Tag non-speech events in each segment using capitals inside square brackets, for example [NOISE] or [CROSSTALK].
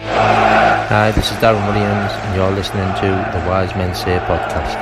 Hi, this is Darren Williams, and you're listening to the Wise Men Say podcast.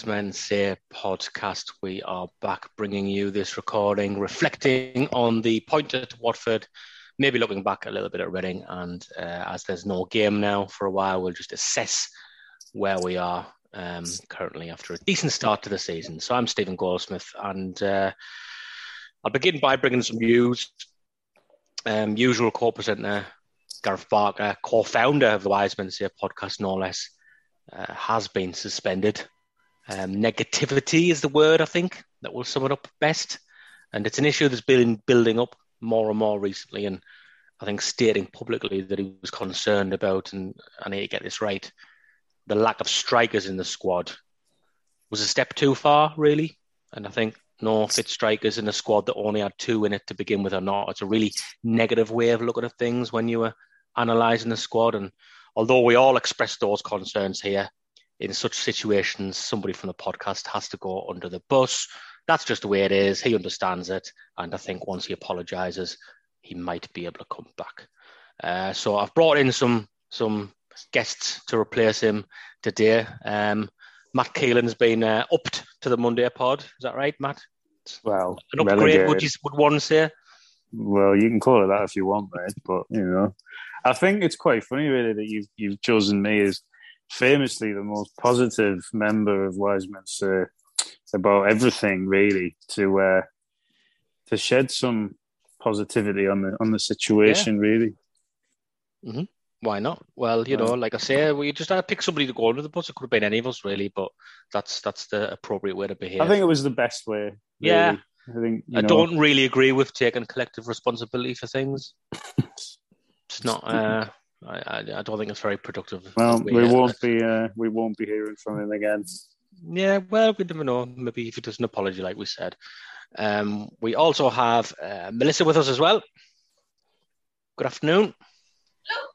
Wise Men Say podcast. We are back bringing you this recording, reflecting on the point at Watford, maybe looking back a little bit at Reading. And uh, as there's no game now for a while, we'll just assess where we are um, currently after a decent start to the season. So I'm Stephen Goldsmith, and uh, I'll begin by bringing some news. Um, usual co-presenter Gareth Barker, co-founder of the Wise Men Say podcast, no less uh, has been suspended. Um, negativity is the word I think that will sum it up best, and it's an issue that's been building up more and more recently. And I think stating publicly that he was concerned about, and I need to get this right, the lack of strikers in the squad was a step too far, really. And I think no fit strikers in a squad that only had two in it to begin with or not. It's a really negative way of looking at things when you were analysing the squad. And although we all express those concerns here, in such situations, somebody from the podcast has to go under the bus. That's just the way it is. He understands it. And I think once he apologises, he might be able to come back. Uh, so I've brought in some some guests to replace him today. Um, Matt Keelan's been uh, upped to the Monday pod. Is that right, Matt? Well, An upgrade, relegated. would, you, would one say? Well, you can call it that if you want, mate. But you know, I think it's quite funny, really, that you've you've chosen me as famously the most positive member of Say about everything, really, to uh, to shed some positivity on the on the situation, really. Why not? Well, you know, like I say, we just had to pick somebody to go under the bus. It could have been any of us, really, but that's that's the appropriate way to behave. I think it was the best way. really. Yeah. I think you I know, don't really agree with taking collective responsibility for things. [LAUGHS] it's not. Uh, I, I I don't think it's very productive. Well, way, we uh, won't be uh, we won't be hearing from him again. Yeah, well, we never know. Maybe if he does an apology, like we said. Um, we also have uh, Melissa with us as well. Good afternoon. Hello.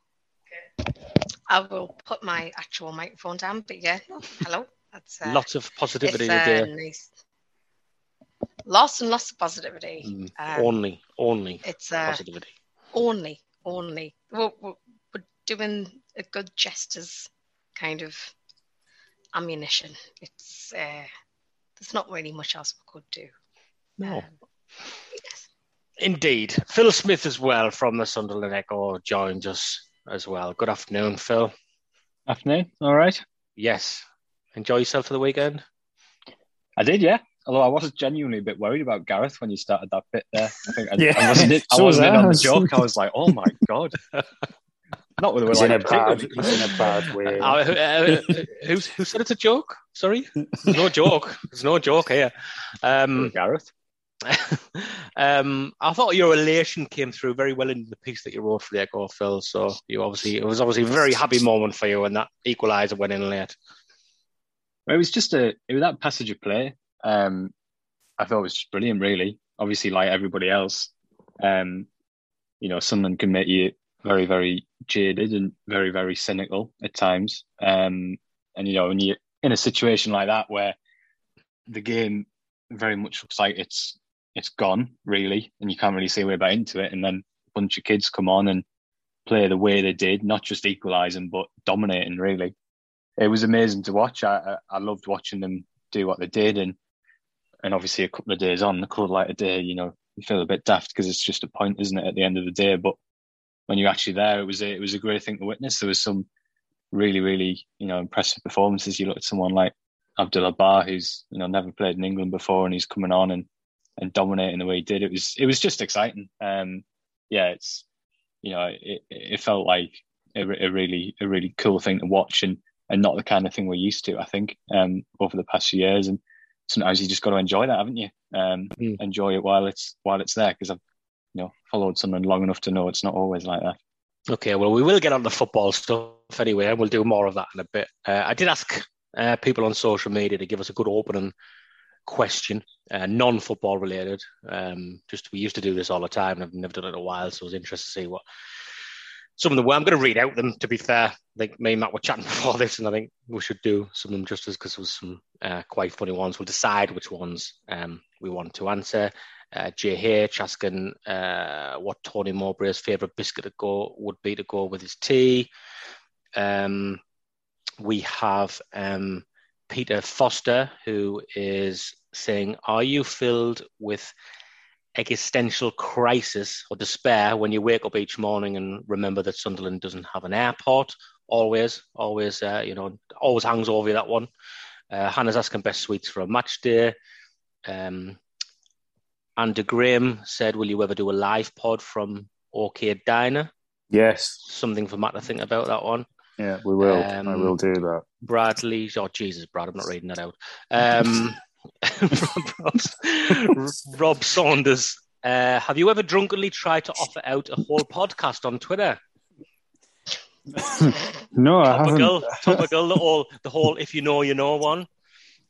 Okay. I will put my actual microphone down, but yeah, hello. That's uh, Lots of positivity uh, today. nice. Lots and lots of positivity. Mm, Um, only, only it's uh, positivity. only, only. We're, we're, we're doing a good gestures kind of ammunition. It's uh, there's not really much else we could do. No. Um, yes. Indeed. Phil Smith as well from the Sunderland Echo joined us as well. Good afternoon, Phil. Afternoon. All right. Yes. Enjoy yourself for the weekend. I did, yeah. Although I was genuinely a bit worried about Gareth when you started that bit there. I think I, [LAUGHS] Yeah, I wasn't, in, I so was wasn't in on the joke. I was like, oh my god. [LAUGHS] Not with the He's like, in a bad, he's in a bad way. [LAUGHS] Uh, uh, [LAUGHS] who, who said it's a joke? Sorry? There's no joke. There's no joke here. Um, Gareth. [LAUGHS] um, I thought your elation came through very well in the piece that you wrote for the Echo, Phil. So you obviously it was obviously a very happy moment for you when that equaliser went in late. It was just a it was that passage of play. Um, I thought it was just brilliant, really. Obviously, like everybody else, um, you know, someone can make you very, very jaded and very, very cynical at times. Um, and you know, when you're in a situation like that where the game very much looks like it's it's gone, really, and you can't really see a way back into it, and then a bunch of kids come on and play the way they did, not just equalising but dominating, really it was amazing to watch. I, I loved watching them do what they did, and and obviously a couple of days on, the cold light of day, you know, you feel a bit daft because it's just a point, isn't it, at the end of the day? But when you're actually there, it was a, it was a great thing to witness. There was some really, really, you know, impressive performances. You look at someone like Abdoullah Ba, who's you know never played in England before, and he's coming on and and dominating the way he did. It was it was just exciting. Um, yeah, it's you know it, it felt like a, a really a really cool thing to watch and and not the kind of thing we're used to. I think um, over the past few years, and sometimes you just got to enjoy that, haven't you? Um, mm. Enjoy it while it's while it's there because I've you know followed someone long enough to know it's not always like that. Okay, well, we will get on the football stuff anyway, and we'll do more of that in a bit. Uh, I did ask uh, people on social media to give us a good opening question, uh, non-football related. Um, just we used to do this all the time, and I've never done it in a while, so I was interested to see what some of them were. I'm going to read out them. To be fair, I think me and Matt were chatting [LAUGHS] before this, and I think we should do some of them just as because there was some uh, quite funny ones. We'll decide which ones um, we want to answer. Uh, JH asking uh, what Tony Mowbray's favourite biscuit to go would be to go with his tea. Um, we have um, Peter Foster, who is saying, Are you filled with existential crisis or despair when you wake up each morning and remember that Sunderland doesn't have an airport? Always, always, uh, you know, always hangs over you that one. Uh, Hannah's asking best sweets for a match day. Um, Andrew Graham said, Will you ever do a live pod from Orchid Diner? Yes. Something for Matt to think about that one. Yeah, we will. Um, I will do that. Bradley, oh Jesus, Brad, I'm not reading that out. [LAUGHS] Um, Rob, [LAUGHS] Rob, Saunders, uh, have you ever drunkenly tried to offer out a whole podcast on Twitter? [LAUGHS] no, I topical, haven't. topical, the whole, the whole, if you know, you know one.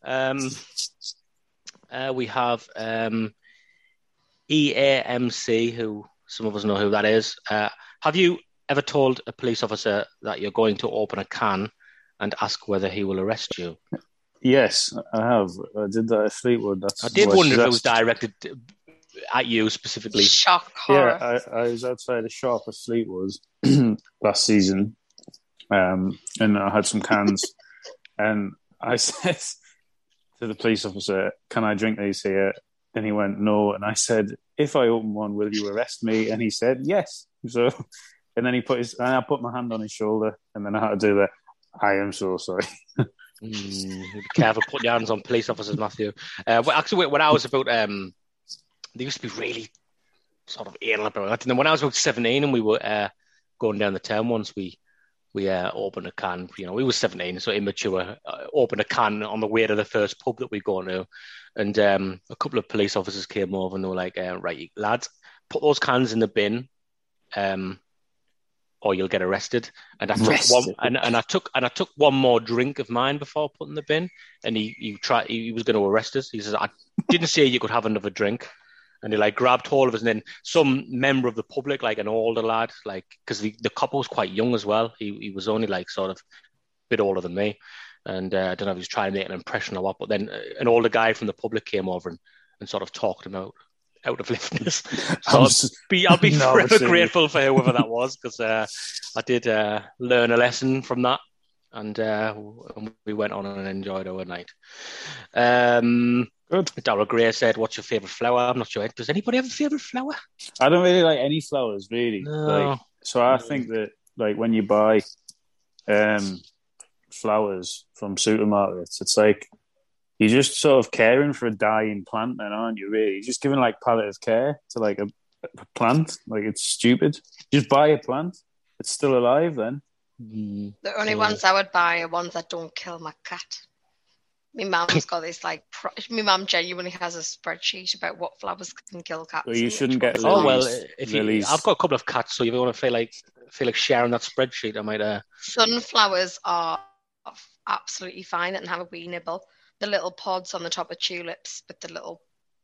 Um, uh, we have um, EAMC, who some of us know who that is. Uh, have you ever told a police officer that you're going to open a can and ask whether he will arrest you? Yes, I have. I did that at Fleetwood. That's I did wonder if it was directed at you specifically. Shock horror. Yeah, I, I was outside a shop at Fleetwood [CLEARS THROAT] last season, um, and I had some cans, [LAUGHS] and I [LAUGHS] said to the police officer, "Can I drink these here?" And he went, "No." And I said, "If I open one, will you arrest me?" And he said, "Yes." So [LAUGHS] and then he put his, and I put my hand on his shoulder, and then I had to do that. I am so sorry. [LAUGHS] mm, careful, put your hands on police officers, Matthew. Uh, well, actually, when I was about, um, they used to be really sort of anal about that. And then when I was about seventeen, and we were uh, going down the town once, we we uh, opened a can. You know, we were seventeen, so immature. Uh, opened a can on the way to the first pub that we go to, and um, a couple of police officers came over and they were like, uh, "Right, lads, put those cans in the bin." Um, or you'll get arrested. And I took one, and, and I took and I took one more drink of mine before putting the bin. And he he tried he was going to arrest us. He says I didn't say you could have another drink. And he like grabbed hold of us, and then some member of the public, like an older lad, like because the, the couple was quite young as well. He he was only like sort of a bit older than me, and uh, I don't know if he was trying to make an impression or what. But then uh, an older guy from the public came over and, and sort of talked him out out of [LAUGHS] liftness. [LAUGHS] So I'll be, I'll be [LAUGHS] no, forever grateful for whoever that was because uh, I did uh, learn a lesson from that, and uh, we went on and enjoyed our night. Um, Good. Darrell Gray said, "What's your favorite flower?" I'm not sure. Does anybody have a favorite flower? I don't really like any flowers, really. No. Like, so I think that, like, when you buy um, flowers from supermarkets, it's like you're just sort of caring for a dying plant, then, aren't you? Really, you're just giving like palliative care to like a, a, plant. Like it's stupid. Just buy a plant; it's still alive. Then mm. the only ones I would buy are ones that don't kill my cat. My mum's got this like. Pro- my mum genuinely has a spreadsheet about what flowers can kill cats. Well, you shouldn't get. Lilies, oh well, if you, lilies. I've got a couple of cats, so if you want to feel like feel like sharing that spreadsheet, I might. Uh... Sunflowers are absolutely fine and have a wee nibble the little pods on the top of tulips with the little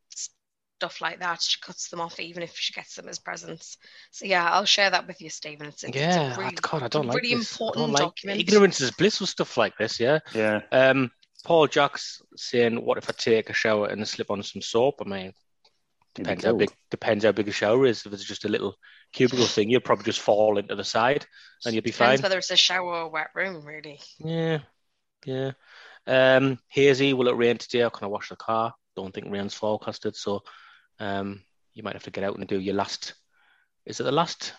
stuff like that. She cuts them off even if she gets them as presents. So yeah, I'll share that with you, Stephen. It's, it's yeah, really, God, I don't like really this. important like, document. Ignorance is bliss with stuff like this. Yeah, yeah. Um, Paul Jack's saying, "What if I take a shower and slip on some soap?" I mean, depends how big depends how big a shower is. If it's just a little cubicle thing, you'll probably just fall into the side and you'll be depends fine. Whether it's a shower or a wet room, really. Yeah, yeah. Um, hazy, will it rain today or can I wash the car? Don't think rain's forecasted, so um, you might have to get out and do your last. Is it the last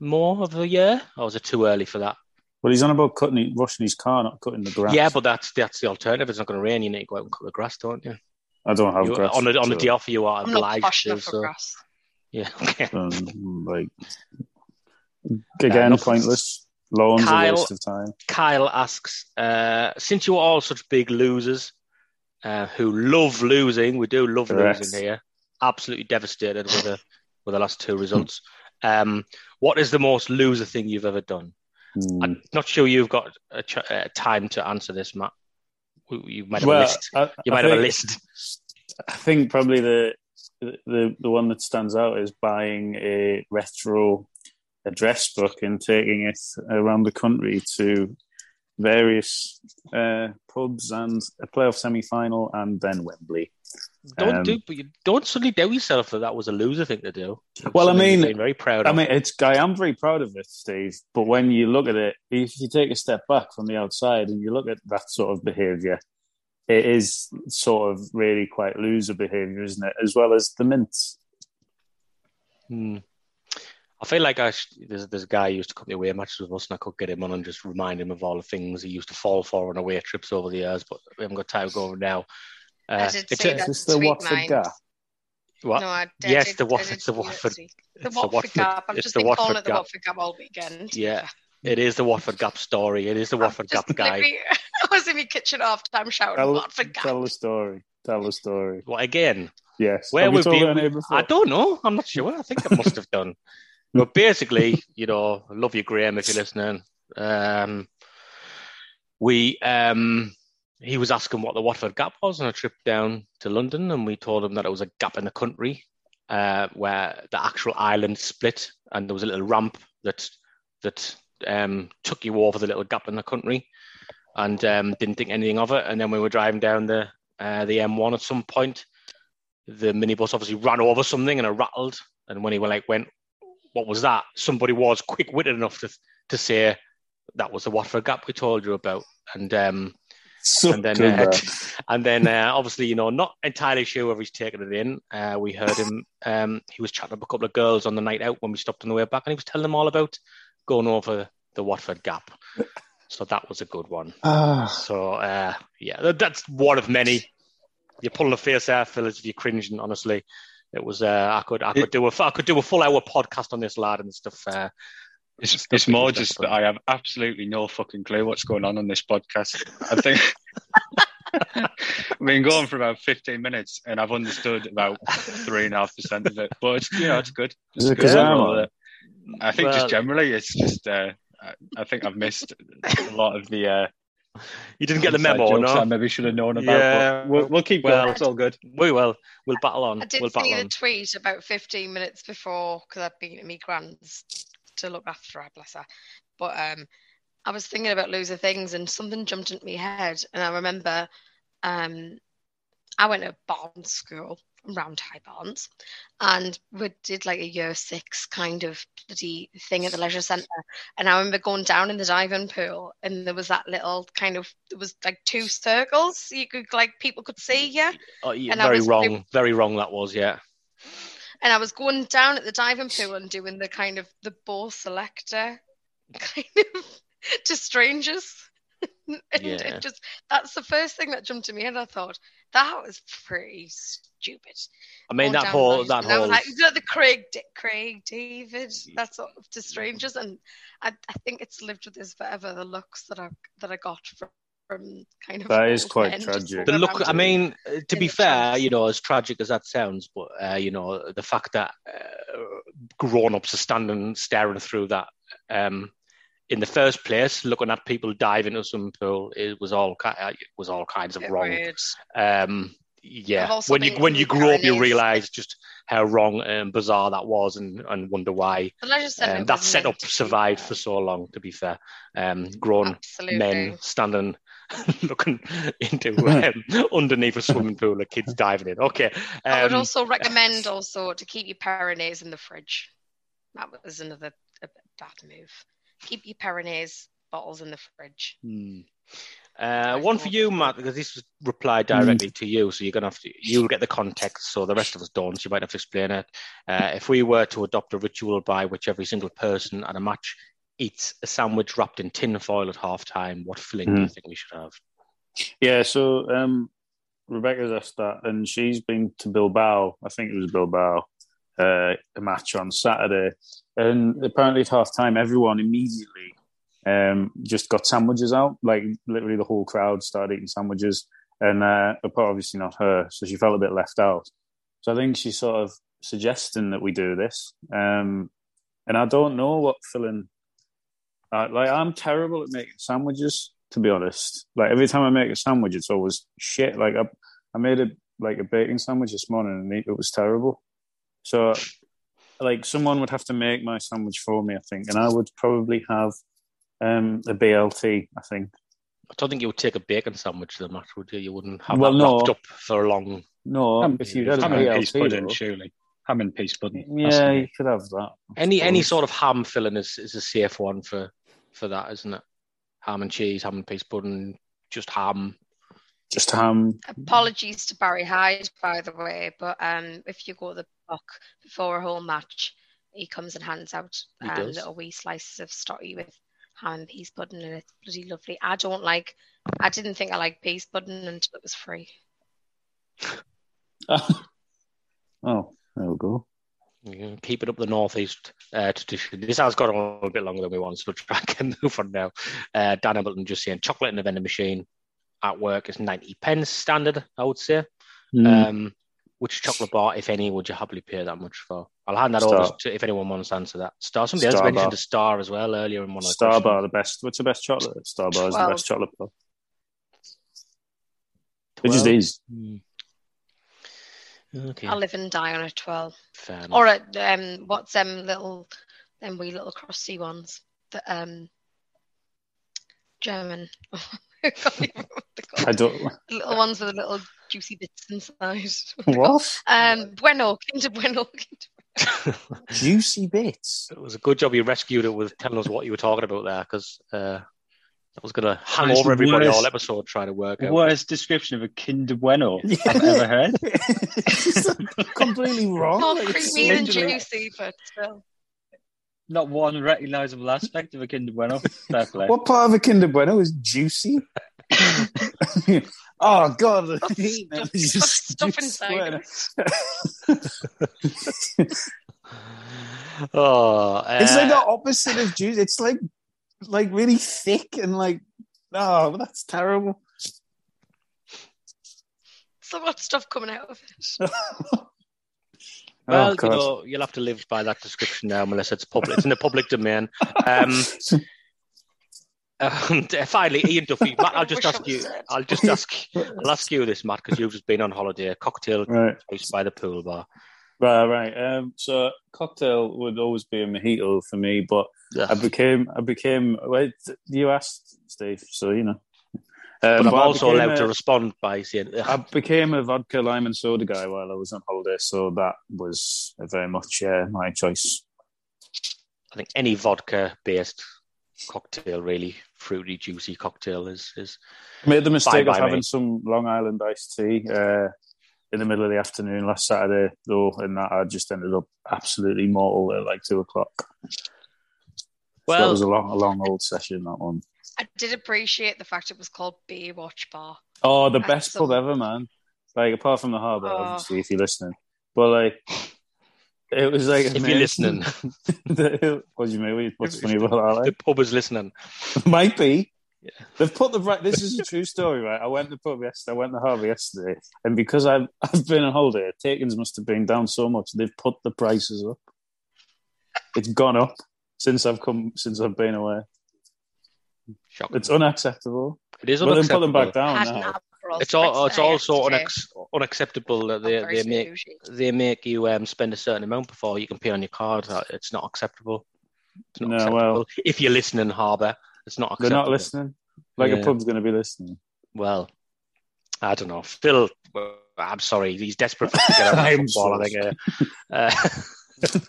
more of the year, or is it too early for that? Well, he's on about cutting, washing his car, not cutting the grass. Yeah, but that's that's the alternative. It's not going to rain. You need to go out and cut the grass, don't you? I don't have You- grass. on the on the so, day off, you are I'm not obliged posh to. for So grass. yeah, [LAUGHS] okay. um, like again, enough. pointless. Loans Kyle- a waste of time. Kyle asks, uh, since you are all such big losers uh, who love losing, we do love Correct. losing here. Absolutely devastated with the with the last two results. Um, what is the most loser thing you've ever done? Hmm. I'm not sure you've got a ch- uh, time to answer this, Matt. You- might have a list. I, You I might have a think- list. I think probably the the the one that stands out is buying a retro address book and taking it around the country to various uh, pubs and a playoff semi final and then Wembley. Don't Um, do, but you don't suddenly doubt yourself that that was a loser thing to do. Well, I mean- very proud I of. mean, it's I am very proud of it, Steve. But when you look at it, if you take a step back from the outside and you look at that sort of behaviour, it is sort of really quite loser behaviour, isn't it? As well as the mints. Hmm. I feel like I sh- there's there's a guy who used to come to away matches with us, and I could get him on and just remind him of all the things he used to fall for on away trips over the years. But we haven't got time to go over now. I Uh, did it's see a- Is that this the Watford mine. gap? what? No, I, I Yes, did, the I Watford- it's the see that Watford- The Watford, Watford- Gap. I've it's just the been calling Watford it the Gap. Watford Gap all weekend. Yeah, it is the Watford Gap story. It is the [LAUGHS] Watford Just Gap guy. literally- [LAUGHS] I was in my kitchen half time shouting Tell, Watford Gap. tell the story. Tell the story. What again? Yes. Where Have we would told be? it on here before? I don't know. I'm not sure. I think I must have done. [LAUGHS] But basically, [LAUGHS] you know, love you, Graham, if you're listening. Um, we um, he was asking what the Watford Gap was on a trip down to London, and we told him that it was a gap in the country uh, where the actual island split, and there was a little ramp that that um, took you over the little gap in the country, and um, didn't think anything of it. And then we were driving down the uh, the M1 at some point. The minibus obviously ran over something and it rattled. And when he went like went, what was that? Somebody was quick witted enough to to say that was the Watford gap we told you about. And um, So and then uh, [LAUGHS] and then uh, obviously you know not entirely sure whether he's taken it in. Uh, we heard him. Um, he was chatting up a couple of girls on the night out when we stopped on the way back, and he was telling them all about going over the Watford gap. So that was a good one. Ah, So uh, yeah, that's one of many. You're pulling a face there, Phil, as if you're cringing. Honestly, it was. Uh, I could, I could do a, I could do a full hour podcast on this lad and stuff. Uh, It's, stuff it's more just that I have absolutely no fucking clue what's going on on this podcast. I think [LAUGHS] I've been going for about 15 minutes and I've understood about three and a half percent of it. But it's, you know, it's good. Is it good. I'm on? I think Well- just generally, it's just. Uh, I- I think I've missed a lot of the. Uh, You didn't get the inside memo, jokes that I no? maybe should have known about. Yeah, we'll, we'll keep well- going. It's all good. We will. We'll battle on. I did we'll see battle the tweet about 15 minutes before because I'd been at me grand's to look after her, bless her. But um, I was thinking about loser things and something jumped into my head. And I remember um, I went to Barnes School, Round High Barnes, and we did like a year six kind of bloody thing at the leisure centre. And I remember going down in the diving pool and there was that little kind of, there was like two circles you could like people could see you. Oh, yeah, very was- wrong. Very wrong. That was. Yeah. and I was going down at the diving pool and doing the kind of the ball selector [LAUGHS] kind of to strangers. [LAUGHS] and Yeah. it just that's the first thing that jumped to me and I thought that was pretty stupid. I mean Going that down whole that and I whole. like, you know, the Craig Di- Craig David that sort of to strangers and I, I think it's lived with us forever the looks that I that I got from, from kind of That is quite tragic. walking the look i mean uh, to be fair chance. you know as tragic as that sounds but uh, you know the fact that uh, grown-ups are standing staring through that um in the first place looking at people diving into a swimming pool it was all ki- uh, it was all kinds of Bit wrong um yeah when you when you in grow up you realize just how wrong and bizarre that was and and wonder why The leisure centre um, that setup meant to be survived for so long to be fair um grown Absolutely. men standing [LAUGHS] looking into [LAUGHS] um, underneath a swimming pool of kids diving in. Okay. I would Um, also recommend also to keep your Pyrenees in the fridge. That was another a bad move. Keep your Pyrenees bottles in the fridge. hmm. Uh, one for you, Matt, because this was replied directly to you, so you're gonna have to you'll get the context, so the rest of us don't. So you might have to explain it. Uh, if we were to adopt a ritual by which every single person at a match eats a sandwich wrapped in tin foil at half time, what filling do you think we should have? Yeah, so um, Rebecca's asked that, and she's been to Bilbao. I think it was Bilbao, uh, a match on Saturday, and apparently at half time, everyone immediately um, just got sandwiches out. Like literally, the whole crowd started eating sandwiches, and uh, obviously not her, so she felt a bit left out. So I think she's sort of suggesting that we do this, um, and I don't know what filling. Uh, like I'm terrible at making sandwiches, to be honest. Like every time I make a sandwich, it's always shit. Like I, I made a like a bacon sandwich this morning, and it was terrible. So, like someone would have to make my sandwich for me, I think, and I would probably have um, a BLT. I think. I don't think you would take a bacon sandwich to the match, would you? You wouldn't have Well, that no. wrapped up for a long. No, Ham, if you had a ham and peas BLT, pudding, though. surely. Ham and peas pudding. That's yeah, you could have that. Any any sort of ham filling is, is a safe one for for that, isn't it? Ham and cheese, ham and peas pudding, just ham. just ham. Apologies to Barry Hyde, by the way, but um, if you go to the book before a whole match, he comes and hands out um, little wee slices of stotty with ham and peas pudding, and it's bloody lovely. I don't like. I didn't think I liked peas pudding until it was free. [LAUGHS] oh, there we go. You know, keeping up the northeast uh, tradition. This has got on a bit longer than we want, so we'll try and [LAUGHS] move on now. Uh, Dan Hamilton just saying chocolate in the vending machine at work is ninety pence standard. I would say. Mm. Um, which chocolate bar, if any, would you happily pay that much for? I'll hand that Star. over to if anyone wants to answer that. Star. Somebody else mentioned bar. the star as well earlier in one of the Star questions. Bar, the best. What's the best chocolate? Star Bar is the best chocolate bar. It just Twelve? is. Hmm. Okay, I live and die on a twelve, fair enough. or at um, what's them little, them wee little crusty ones, the um, German. [LAUGHS] I can't even remember what they're I called. don't. The little ones with the little juicy bits inside. [LAUGHS] What? Um, Bueno, Kinder Bueno. [LAUGHS] [LAUGHS] Juicy bits. It was a good job you rescued it with telling us what you were talking about there, because uh, that was going to hang That's over everybody worst. all episode trying to work out. Worst description of a Kinder Bueno I've ever heard. Completely wrong. More Like, it's creamy and literally- juicy, but still. Not one recognisable aspect of a Kinder Bueno. Fair play. What part of a Kinder Bueno is juicy? [LAUGHS] oh God! the Got heat, stuff- [LAUGHS] It's just stuff inside [LAUGHS] oh, uh, It's like the opposite of juice. It's like like really thick and like oh, that's terrible. So much stuff coming out of it. Well, oh, you know, you'll have to live by that description now, unless it's public. It's in the public domain. Um, [LAUGHS] um, [LAUGHS] finally, Ian Duffy. Matt, I'll just ask you. I'll just ask. I'll ask you this, Matt, because you've just been on holiday. Cocktail right, choice by the pool bar. right, right. Um, so cocktail would always be a mojito for me, but I became I became. Wait, you asked Steve, so you know. Um, but I'm also allowed a- to respond by saying, I [LAUGHS] became a vodka lime and soda guy while I was on holiday, so that was very much uh, my choice. I think any vodka-based cocktail, really fruity, juicy cocktail, is is I made the mistake of having mate. some Long Island iced tea uh, in the middle of the afternoon last Saturday, though, and that I just ended up absolutely mortal at like two o'clock. So that was a long, a long old session. That one. I did appreciate the fact it was called Baywatch Bar. Oh, the That's best some- pub ever, man! Like apart from the harbour, Oh. obviously, if you're listening. But like, it was like if you're listening, The- [LAUGHS] what do you mean? What's funny about that? the pub is listening. [LAUGHS] Might be. Yeah. They've put the right. This is a true story, right? I went to the pub yesterday. I went to the harbour yesterday, and because I've I've been on holiday, takings must have been down so much. They've put the prices up. It's gone up since I've come since I've been away. Shocking. It's unacceptable. It is But then put them back down now. It's all, it's also yesterday. unex- unacceptable that they, they make bougie. they make you um, spend a certain amount before you can pay on your card. Uh, It's not acceptable. It's not No, acceptable. well- if you're listening, Harbour, it's not They're not listening. Like Yeah. a pub's going to be listening. Well, I don't know. Phil, I'm sorry, he's desperate for to get out I of [LAUGHS] am football. I think. Uh, uh, [LAUGHS] [LAUGHS]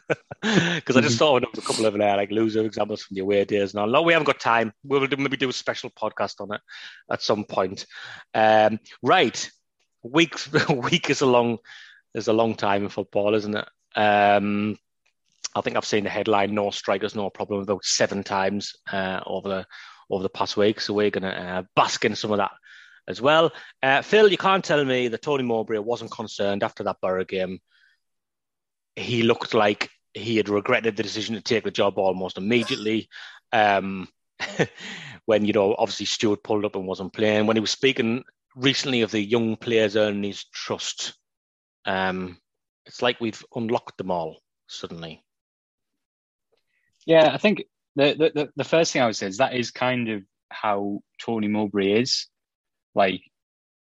Because I just thought of a couple of uh, like loser examples from the away days. Now, no, we haven't got time. We'll do, maybe do a special podcast on it at some point. Um, right, week [LAUGHS] week is a long is a long time in football, isn't it? Um, I think I've seen the headline "No strikers, no problem" about seven times uh, over the over the past week. So we're going to uh, bask in some of that as well. Uh, Phil, you can't tell me that Tony Mowbray wasn't concerned after that Borough game. He looked like he had regretted the decision to take the job almost immediately. Um, [LAUGHS] when you know, obviously Stewart pulled up and wasn't playing. When he was speaking recently of the young players earning his trust, um, it's like we've unlocked them all suddenly. Yeah, I think the, the the first thing I would say is that is kind of how Tony Mowbray is. Like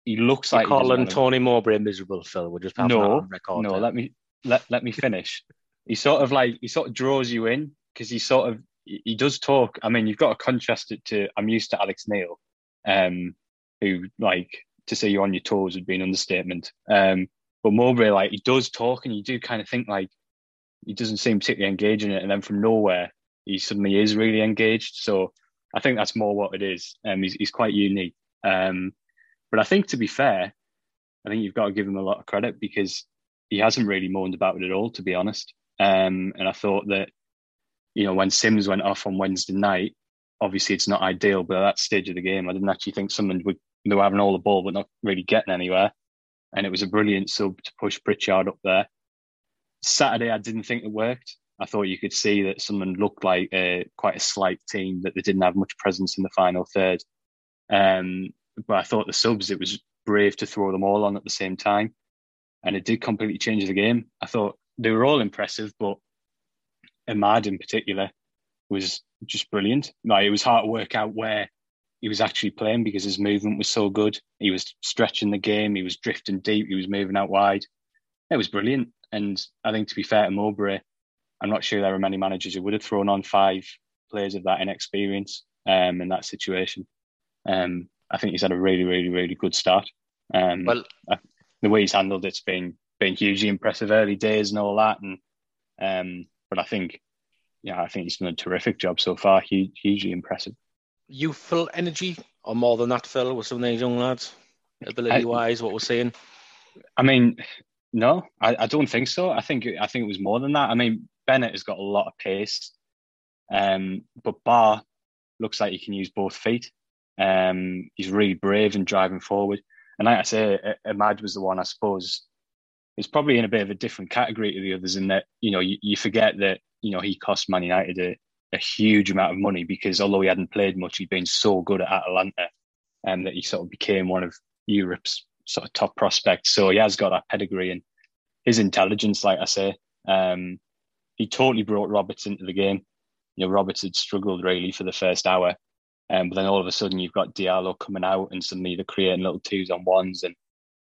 he looks You're like calling Tony Mowbray miserable, Phil. We're just no, no. Let me let let me finish. he sort of like he sort of draws you in because he sort of he does talk. I mean, you've got to contrast it to I'm used to Alex Neil, um, who like to say you're on your toes would be an understatement. Um, but Mowbray, like he does talk, and you do kind of think like he doesn't seem particularly engaged in it, and then from nowhere he suddenly is really engaged. So I think that's more what it is. Um, he's he's quite unique. Um, but I think to be fair, I think you've got to give him a lot of credit because he hasn't really moaned about it at all, to be honest. Um, and I thought that, you know, when Simms went off on Wednesday night, obviously it's not ideal, but at that stage of the game, I didn't actually think someone would, they were having all the ball, but not really getting anywhere. And it was a brilliant sub to push Pritchard up there. Saturday, I didn't think it worked. I thought you could see that someone looked like a, quite a slight team, that they didn't have much presence in the final third. Um, but I thought the subs, it was brave to throw them all on at the same time. And it did completely change the game. I thought they were all impressive, but Amad in particular was just brilliant. Like it was hard to work out where he was actually playing because his movement was so good. He was stretching the game, he was drifting deep, he was moving out wide. It was brilliant. And I think to be fair to Mowbray, I'm not sure there are many managers who would have thrown on five players of that inexperience um, in that situation. Um, I think he's had a really, really, really good start. Um, well, the way he's handled it's been been hugely impressive early days and all that. And um, but I think, yeah, I think he's done a terrific job so far. Huge, hugely impressive. Youthful energy, or more than that, Phil, with some of these young lads, ability wise, what we're seeing. I mean, no, I, I don't think so. I think I think it was more than that. I mean, Bennette has got a lot of pace, um, but Ba looks like he can use both feet. Um, he's really brave and driving forward. And like I say, Amad was the one I suppose is probably in a bit of a different category to the others in that you know you, you forget that you know he cost Man United a, a, huge amount of money because although he hadn't played much, he'd been so good at Atalanta, and um, that he sort of became one of Europe's sort of top prospects. So he has got that pedigree and his intelligence, like I say. Um, he totally brought Roberts into the game. You know, Roberts had struggled really for the first hour, um, but then all of a sudden you've got Diallo coming out and suddenly they're creating little twos on ones. And,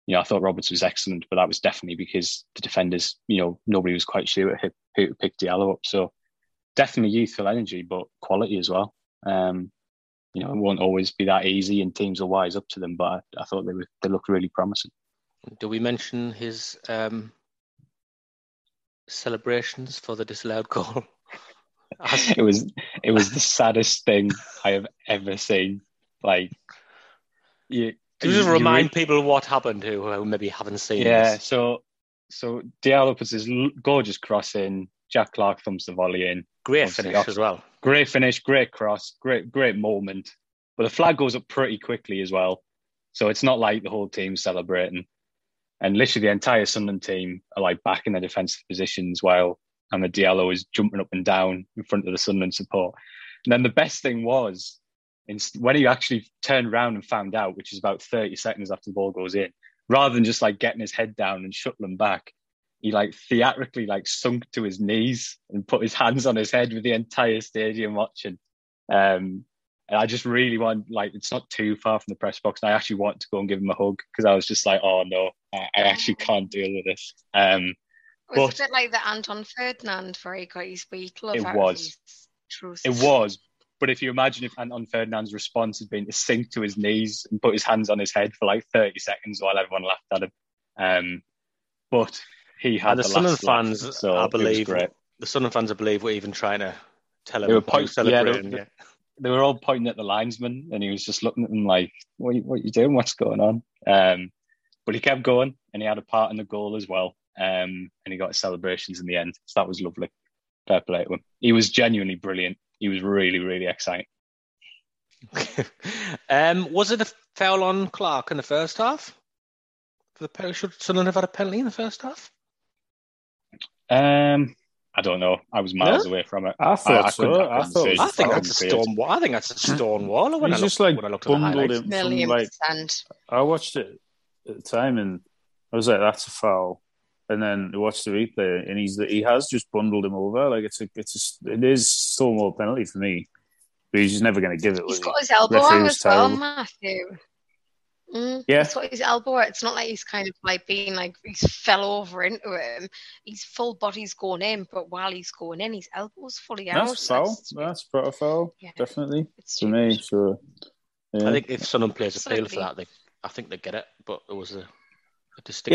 you know, I thought Roberts was excellent, but that was definitely because the defenders, you know, nobody was quite sure who, who to pick Diallo up. So definitely youthful energy, but quality as well. Um, you know, it won't always be that easy and teams will wise up to them, but I, I thought they were, they looked really promising. Do we mention his um, celebrations for the disallowed [LAUGHS] goal? [LAUGHS] it was it was the saddest thing I have ever seen. Like, you, you just remind you, people what happened who, who maybe haven't seen. Yeah, this. so so Diallo puts his gorgeous cross in. Jack Clarke thumps the volley in. Great finish off. as well. Great finish, great cross, great great moment. But the flag goes up pretty quickly as well, so it's not like the whole team's celebrating. And literally the entire Sunderland team are like back in their defensive positions while and the Diallo is jumping up and down in front of the Sunderland support. And then the best thing was when he actually turned around and found out, which is about 30 seconds after the ball goes in, rather than just like getting his head down and shuttling back, he like theatrically like sunk to his knees and put his hands on his head with the entire stadium watching. Um, and I just really want, like, it's not too far from the press box. And I actually want to go and give him a hug because I was just like, oh no, I, I actually can't deal with this. Um, it was but, a bit like the Anton Ferdinand where he got his beetle. It was. It was. But if you imagine if Anton Ferdinand's response had been to sink to his knees and put his hands on his head for like 30 seconds while everyone laughed at him. Um, but he had and the, the Sunderland last laugh, fans, so I believe, great. the Sunderland fans, I believe, were even trying to tell him They were what he point- yeah, they- celebrating. Yeah, they were all pointing at the linesman, and he was just looking at them like, "What, you- what you doing? What's going on?" Um, but he kept going, and he had a part in the goal as well. Um, and he got his celebrations in the end, so that was lovely. Fair play to him. He was genuinely brilliant. He was really, really exciting. [LAUGHS] um, was it a foul on Clarke in the first half? For the penalty? Should Sunderland have had a penalty in the first half? Um, I don't know. I was miles away from it. I thought I so. I I thought it it. I think that's a stone wall. I think that's a stone wall. When He's I just looked, like when I looked at the bundled him from like. I watched it at the time and I was like, "That's a foul." And then I watched the replay, and he's he has just bundled him over. Like it's a it's a, it is still more penalty for me, but he's just never going to give it. He's was got he? his elbow Referee out was as well. Matthew. Mm, Yeah. He's got his elbow. It's not like he's kind of like being like he's fell over into him. His full body's going in, but while he's going in, his elbow's fully out. That's foul. That's- That's proper foul, Yeah. definitely it's for me. Sure. Yeah. I think if someone plays a appeal for that, they, I think they get it. But it was a, a distinct.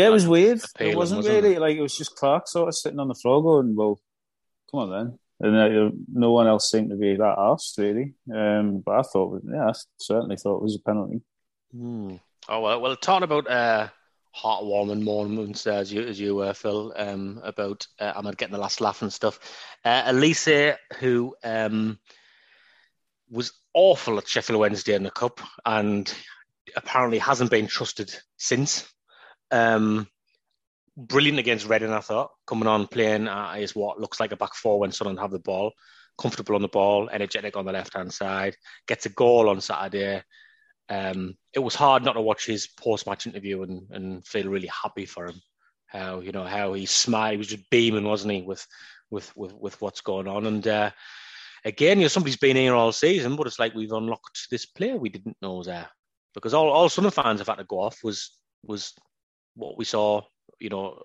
Yeah, it was weird. appeal, It wasn't wasn't really like it was just Clarke sort of sitting on the floor going, "Well, come on then." And uh, no one else seemed to be that asked really. Um, but I thought, yeah, I certainly thought it was a penalty. Hmm. Oh well, well, talking about uh, heartwarming moments uh, as you as you were, Phil, um, about uh, Amad getting the last laugh and stuff. Uh, Alese, who um, was awful at Sheffield Wednesday in the cup, and apparently hasn't been trusted since. Um, brilliant against Reading, I thought, coming on playing uh, is what looks like a back four when Sunderland have the ball, comfortable on the ball, energetic on the left hand side, gets a goal on Saturday. Um, it was hard not to watch his post match interview and, and feel really happy for him. How you know how he smiled, he was just beaming, wasn't he, with with with, with what's going on. And uh, again, you know, somebody's been here all season, but it's like we've unlocked this player we didn't know there because all all Sunderland fans have had to go off was was what we saw, you know,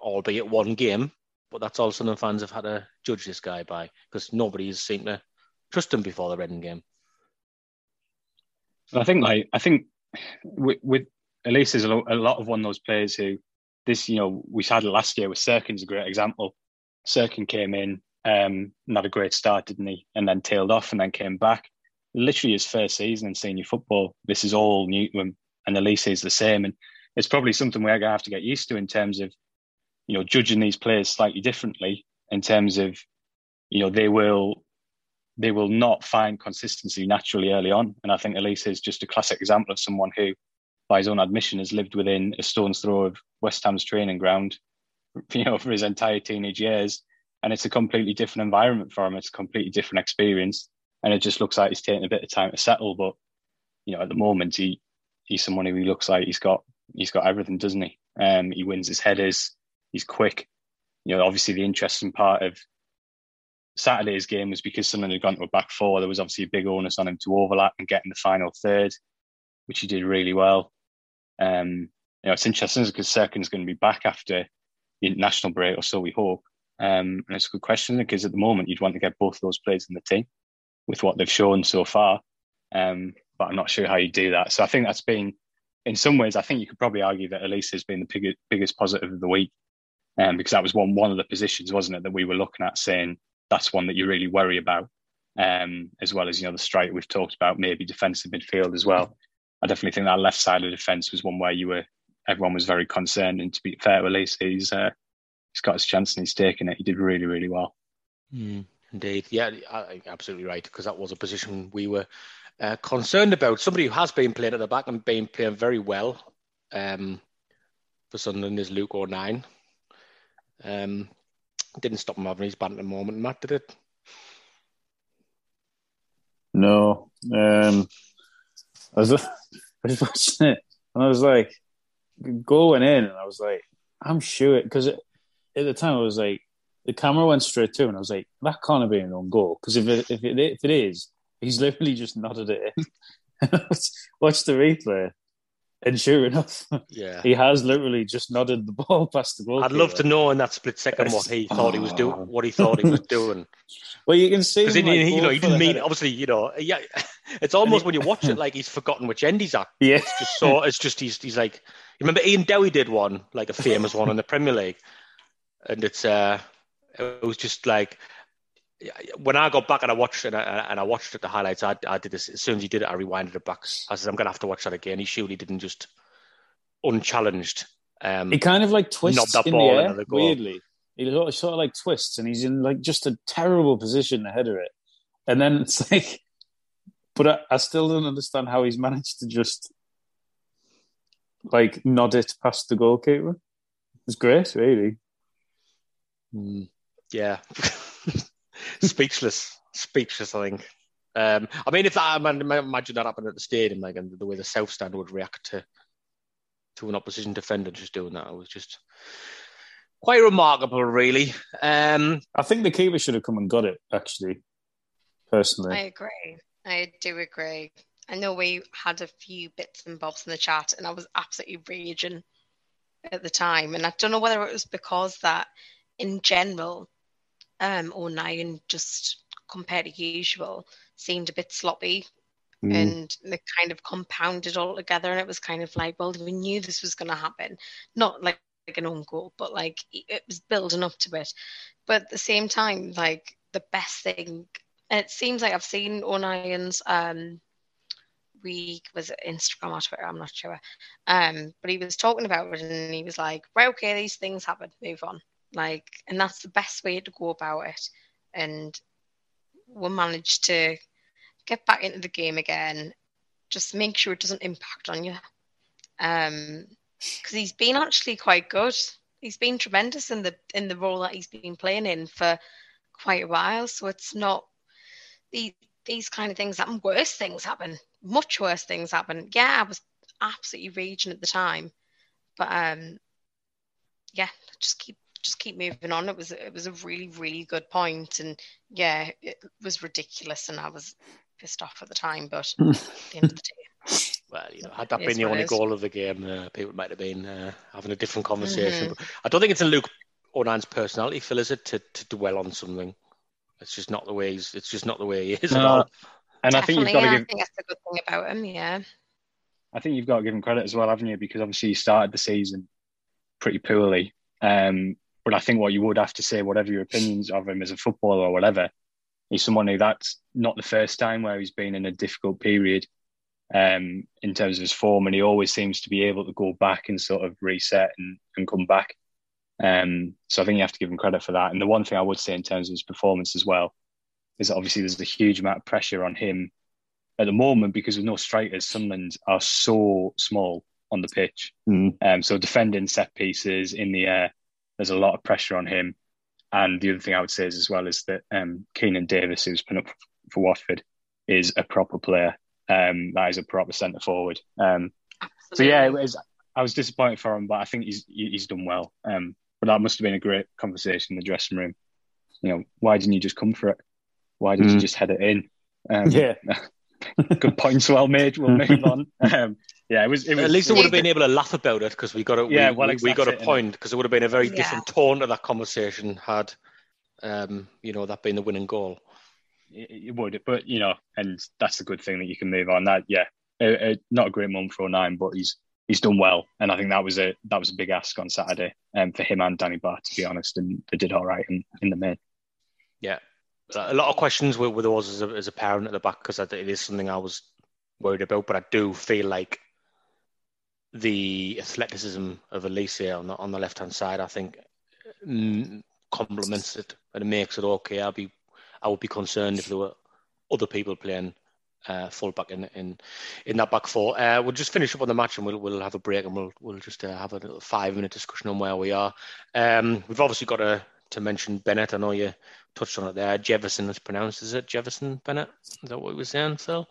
albeit one game, but that's all Sunderland fans have had to judge this guy by because nobody's seemed to trust him before the Reading game. I think like I think with, with Alese is a, a lot of one of those players who this you know we had last year with Cirkin's a great example. Sirkin came in um, had a great start, didn't he? And then tailed off and then came back. Literally his first season in senior football. This is all new to him, and Alese is the same. And it's probably something we're gonna have to get used to in terms of you know judging these players slightly differently in terms of you know they will they will not find consistency naturally early on. And I think Alese is just a classic example of someone who, by his own admission, has lived within a stone's throw of West Ham's training ground, [LAUGHS] you know, for his entire teenage years. And it's a completely different environment for him. It's a completely different experience. And it just looks like he's taking a bit of time to settle. But, you know, at the moment he he's someone who looks like he's got he's got everything, doesn't he? Um he wins his headers, he's quick. You know, obviously the interesting part of Saturday's game was because someone had gone to a back four. There was obviously a big onus on him to overlap and get in the final third, which he did really well. Um, you know, it's interesting because Cirkin's going to be back after the international break, or so we hope. Um, and it's a good question because at the moment you'd want to get both of those players in the team with what they've shown so far. Um, but I'm not sure how you do that. So I think that's been, in some ways, I think you could probably argue that Alese has been the biggest, biggest positive of the week, um, because that was one one of the positions, wasn't it, that we were looking at saying that's one that you really worry about, um, as well as you know the strike we've talked about, maybe defensive midfield as well. I definitely think that left side of defence was one where you were everyone was very concerned. And to be fair, at least he's uh, he's got his chance and he's taken it. He did really really well. Mm, indeed, yeah, absolutely right. Because that was a position we were uh, concerned about. Somebody who has been playing at the back and been playing very well um, for Sunderland is Luke O'Nien. Um, didn't stop him having his banter moment, Matt, did it? No. Um, I was, [LAUGHS] I was watching it and I was like, going in and I was like, I'm sure because at the time I was like, the camera went straight to him and I was like, that can't have been own goal because if it, if it if it is, he's literally just nodded it in. [LAUGHS] Watch the replay, and sure enough, Yeah. he has literally just nodded the ball [LAUGHS] past the goal. I'd love to know in that split second what he thought he was doing. What he thought he was [LAUGHS] doing. Well, you can see Because he, like, you know, he didn't mean obviously. You know, yeah. It's almost when you watch it like he's forgotten which end he's at. Yeah, it's Just so it's just he's he's like. You remember Ian Dowie did one, like a famous one in the Premier League, and it's uh, it was just like when I got back and I watched it and I, and I watched the highlights. I, I did this as soon as he did it. I rewinded it back. I said, I'm gonna have to watch that again. He surely didn't just unchallenged. Um, he kind of like twists in the air goal. weirdly. He sort of, like twists, and he's in like just a terrible position ahead of it. And then it's [LAUGHS] like, but I, I still don't understand how he's managed to just like nod it past the goalkeeper. It's great, really. yeah, [LAUGHS] speechless, speechless. I think. Um, I mean, if that, I imagine that happened at the stadium, like, and the way the South Stand would react to to an opposition defender just doing that, it was just quite remarkable, really. Um, I think the keeper should have come and got it. Actually, personally, I agree. I do agree. I know we had a few bits and bobs in the chat, and I was absolutely raging at the time. And I don't know whether it was because that, in general, um, O'Nien just compared to usual seemed a bit sloppy, Mm. and they kind of compounded all together. And it was kind of like, well, we knew this was going to happen, not like, like an own goal, but like it was building up to it. But at the same time, like the best thing, and it seems like I've seen O'Nien's um week was it Instagram or Twitter, I'm not sure. Um, but he was talking about it and he was like, Right, okay, these things happen, move on. Like, and that's the best way to go about it. And we'll manage to get back into the game again. Just make sure it doesn't impact on you. Um, because he's been actually quite good. He's been tremendous in the in the role that he's been playing in for quite a while. So it's not these these kind of things happen. Worse things happen. Much worse things happen. Yeah, I was absolutely raging at the time, but um, yeah, just keep just keep moving on. It was it was a really really good point, and yeah, it was ridiculous, and I was pissed off at the time. But [LAUGHS] at the end of the day, well, you know, had that been the only goal of the game, uh, people might have been uh, having a different conversation. Mhm. But I don't think it's in Luke O'Nien's personality, Phil, is it, to, to dwell on something? It's just not the way he's. It's just not the way he is at No, all. and I think you've definitely, got to yeah, I give think that's the good thing about him. Yeah, I think you've got to give him credit as well, haven't you? Because obviously he started the season pretty poorly. Um, but I think what you would have to say, whatever your opinions of him as a footballer or whatever, he's someone who that's not the first time where he's been in a difficult period um, in terms of his form, and he always seems to be able to go back and sort of reset and, and come back. Um, so I think you have to give him credit for that. And the one thing I would say in terms of his performance as well is that obviously there's a huge amount of pressure on him at the moment because with no strikers, Sunderland are so small on the pitch. Mm. Um, so defending set pieces in the air, there's a lot of pressure on him. And the other thing I would say is as well is that um, Keinan Davis, who's been up for Watford, is a proper player. Um, that is a proper centre forward. Um, so yeah, it was, I was disappointed for him, but I think he's he's done well. Um, but that must have been a great conversation in the dressing room. You know, why didn't you just come for it? Why did you Mm. just head it in? Um, Yeah. [LAUGHS] good points, well made. We'll move on. [LAUGHS] Um, yeah, it was. It was At least it I would have been able to laugh about it because we got a Yeah, we, well, we, we got a that's it, innit? point because it would have been a very Yeah. different tone to that conversation had um, you know that been the winning goal. it, it would, but you know, and that's the good thing that you can move on. That yeah, a, a, not a great month for O'Nien, but he's he's done well, and I think that was a that was a big ask on Saturday, um, for him and Danny Batth to be honest, and they did all right in, in the main. Yeah, a lot of questions with, with us as a, as a parent at the back because it is something I was worried about, but I do feel like the athleticism of Alese on the on the left hand side, I think, mm, complements it and it makes it okay. I'll be I would be concerned if there were other people playing uh, full back in in in that back four. Uh, we'll just finish up on the match and we'll we'll have a break and we'll we'll just uh, have a little five minute discussion on where we are. Um, we've obviously got to to mention Bennette. I know you touched on it there. Jefferson is pronounced, is it Jefferson Bennette? Is that what we were saying, Phil?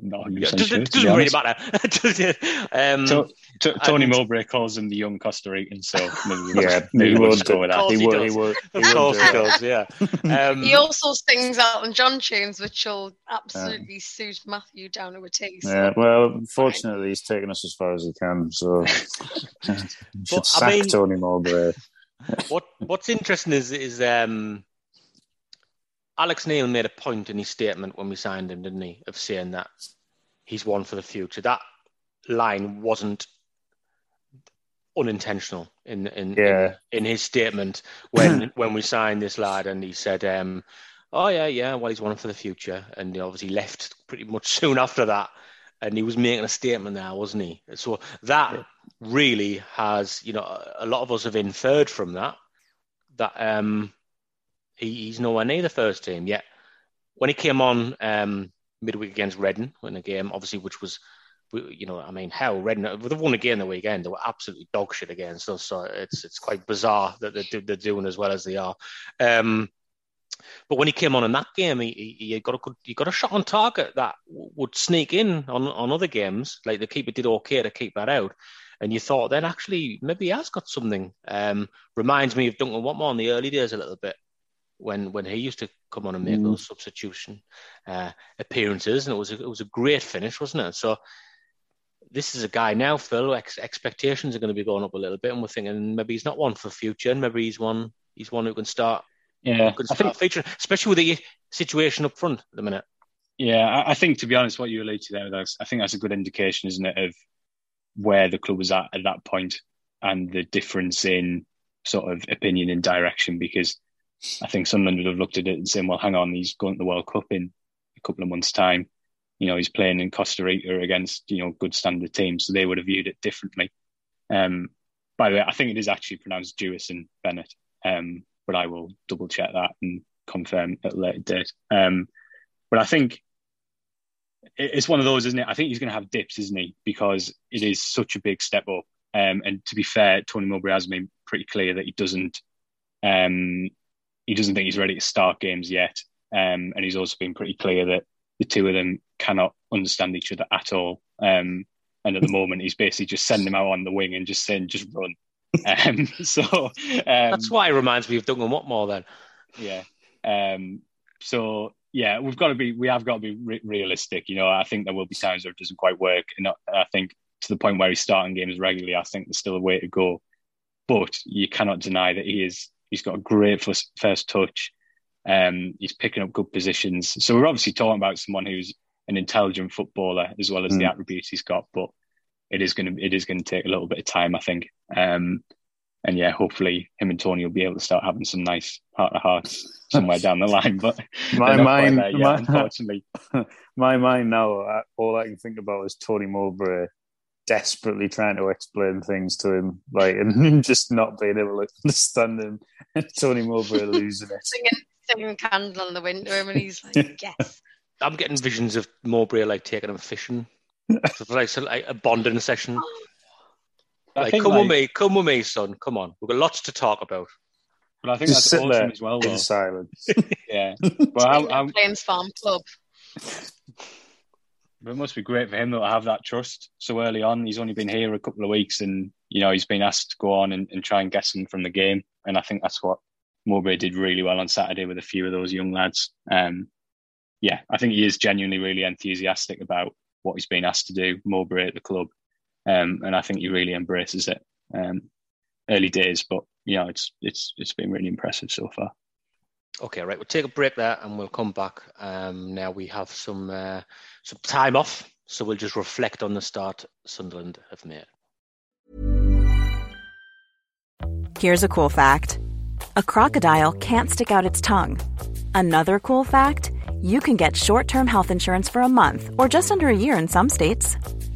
Not 100% Yeah, sure, does, to it be doesn't really matter. [LAUGHS] um, To, to, Tony and- Mowbray calls him the young Costa Rican, so [LAUGHS] maybe Yeah, maybe he we'll would just go with that. He he would. He would. He of course he it. does, yeah. [LAUGHS] Um, he also sings Elton John tunes, which will absolutely suit Matthew down to a T. So. Yeah, well, unfortunately, he's taken us as far as he can. So should But, I sack mean- Tony Mowbray. What What's interesting is is um, Alex Neil made a point in his statement when we signed him, didn't he, of saying that he's one for the future. That line wasn't unintentional in in Yeah. in, in his statement when [CLEARS THROAT] when we signed this lad, and he said, um, "Oh yeah, yeah, well he's one for the future," and he obviously left pretty much [LAUGHS] soon after that, and he was making a statement there, wasn't he? So that really has, you know, a- lot of us have inferred from that that um, he, he's nowhere near the first team yet. When he came on um, midweek against Reading in a game, obviously, which was, you know, I mean, hell, Reading they've won again the weekend. They were absolutely dog shit against us, so it's it's quite bizarre that they're, they're doing as well as they are. Um, but when he came on in that game, he, he, he got a good, he got a shot on target that w- would sneak in on, on other games. Like the keeper did okay to keep that out. And you thought then actually maybe he has got something. Um, reminds me of Duncan Watmore in the early days a little bit when when he used to come on and make Mm. those substitution uh, appearances, and it was a, it was a great finish, wasn't it? So this is a guy now, Phil. Ex- expectations are going to be going up a little bit, and we're thinking maybe he's not one for future, and maybe he's one he's one who can start Yeah, who can I start think featuring, especially with the situation up front at the minute. Yeah, I, I think to be honest, what you alluded to there, that's, I think that's a good indication, isn't it, of where the club was at at that point and the difference in sort of opinion and direction. Because I think Sunderland would have looked at it and saying, "Well, hang on, he's going to the World Cup in a couple of months' time. You know, he's playing in Costa Rica against you know good standard teams, so they would have viewed it differently." Um, by the way, I think it is actually pronounced Jewison Bennette, um, but I will double check that and confirm at a later date. Um, but I think it's one of those, isn't it? I think he's going to have dips, isn't he? Because it is such a big step up. Um, and to be fair, Tony Mowbray has been pretty clear that he doesn't, um, he doesn't think he's ready to start games yet. Um, and he's also been pretty clear that the two of them cannot understand each other at all. Um, and at the moment, he's basically just sending him out on the wing and just saying, just run. Um, [LAUGHS] so um, That's why it reminds me of Duncan Watmore. Then yeah. Um, so yeah, we've got to be, we have got to be re- realistic. You know, I think there will be times where it doesn't quite work, and I- think to the point where he's starting games regularly, I think there's still a way to go. But you cannot deny that he is, he's got a great first, first touch. Um, he's picking up good positions. So we're obviously talking about someone who's an intelligent footballer as well as the Mm. attributes he's got. But it is going to, it is going to take a little bit of time, I think. Um, and yeah, hopefully him and Tony will be able to start having some nice heart to hearts somewhere down the line. But [LAUGHS] My they're not quite mind- there yet, my- [LAUGHS] unfortunately. My mind now, uh, all I can think about is Tony Mowbray desperately trying to explain things to him, like, and [LAUGHS] just not being able to understand him, and Tony Mowbray losing it. Singing, singing candle in the wind to him, and he's like, yes. I'm getting visions of Mowbray like taking him fishing, so like, so like a bonding session. Oh, I Like, think, come like- with me, come with me, son. Come on, we've got lots to talk about. But I think Just that's sit there awesome as well, though. in silence. [LAUGHS] Yeah. Well, how, how, [LAUGHS] Plains Farm Club. it must be great for him though to have that trust so early on. He's only been here a couple of weeks, and you know he's been asked to go on and, and try and get some from the game. And I think that's what Mowbray did really well on Saturday with a few of those young lads. Um, yeah, I think he is genuinely really enthusiastic about what he's been asked to do. Mowbray at the club, um, and I think he really embraces it. Um, early days, but you know it's it's it's been really impressive so far. Okay, right. We'll take a break there, and we'll come back. Um, now we have some uh, some time off, so we'll just reflect on the start Sunderland have made. Here's a cool fact a crocodile can't stick out its tongue. Another cool fact you can get short term health insurance for a month or just under a year in some states.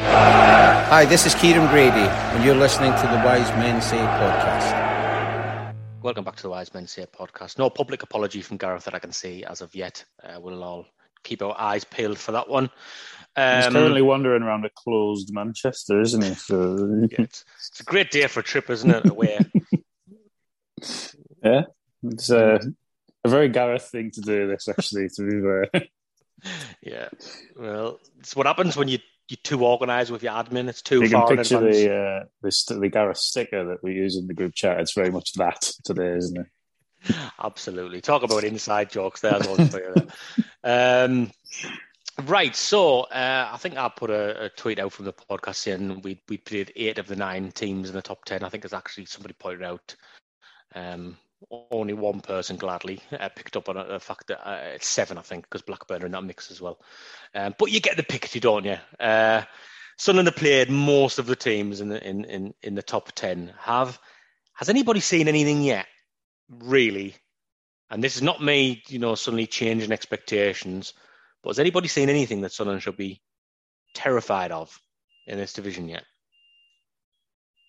Hi, this is Kieran Grady, and you're listening to the Wise Men Say podcast. Welcome back to the Wise Men Say podcast. No public apology from Gareth that I can see as of yet. Uh, we'll all keep our eyes peeled for that one. He's Um, currently wandering around a closed Manchester, isn't he? So, [LAUGHS] yeah, it's, it's a great day for a trip, isn't it? Away. [LAUGHS] yeah, it's uh, a very Gareth thing to do. This actually, to be fair. [LAUGHS] yeah. Well, it's what happens when you you're too organised with your admin. It's too You far can picture the, uh, the the Gareth sticker that we use in the group chat. It's very much that today, isn't it? [LAUGHS] Absolutely. Talk about inside jokes. There's one for you. Um, right. So uh, I think I put a, a tweet out from the podcast saying we we played eight of the nine teams in the top ten. I think there's actually somebody pointed out. Um, only one person gladly uh, picked up on the fact that uh, it's seven, I think, because Blackburn are in that mix as well. Um, but you get the picture, don't you? Uh, Sunderland have played most of the teams in the in, in, in the top ten. Have has anybody seen anything yet? Really? And this is not me, you know, suddenly changing expectations. But has anybody seen anything that Sunderland should be terrified of in this division yet?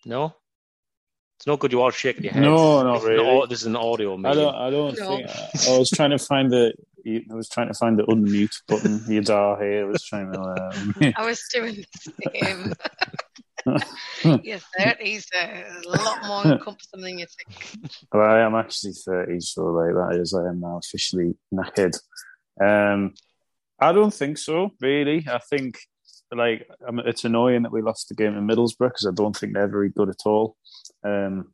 No. It's no good. You are shaking your head. No, not This is an really. au- this is an audio I don't. I don't No. think. I was trying to find the. I was trying to find the unmute button. Yadar here I was trying to. Um, I was doing the same. [LAUGHS] Your 30s are a lot more encompassing than you think. But I am actually 30, so like that is I am now officially knackered. Um, I don't think so, really. I think like um, it's annoying that we lost the game in Middlesbrough because I don't think they're very good at all. Um,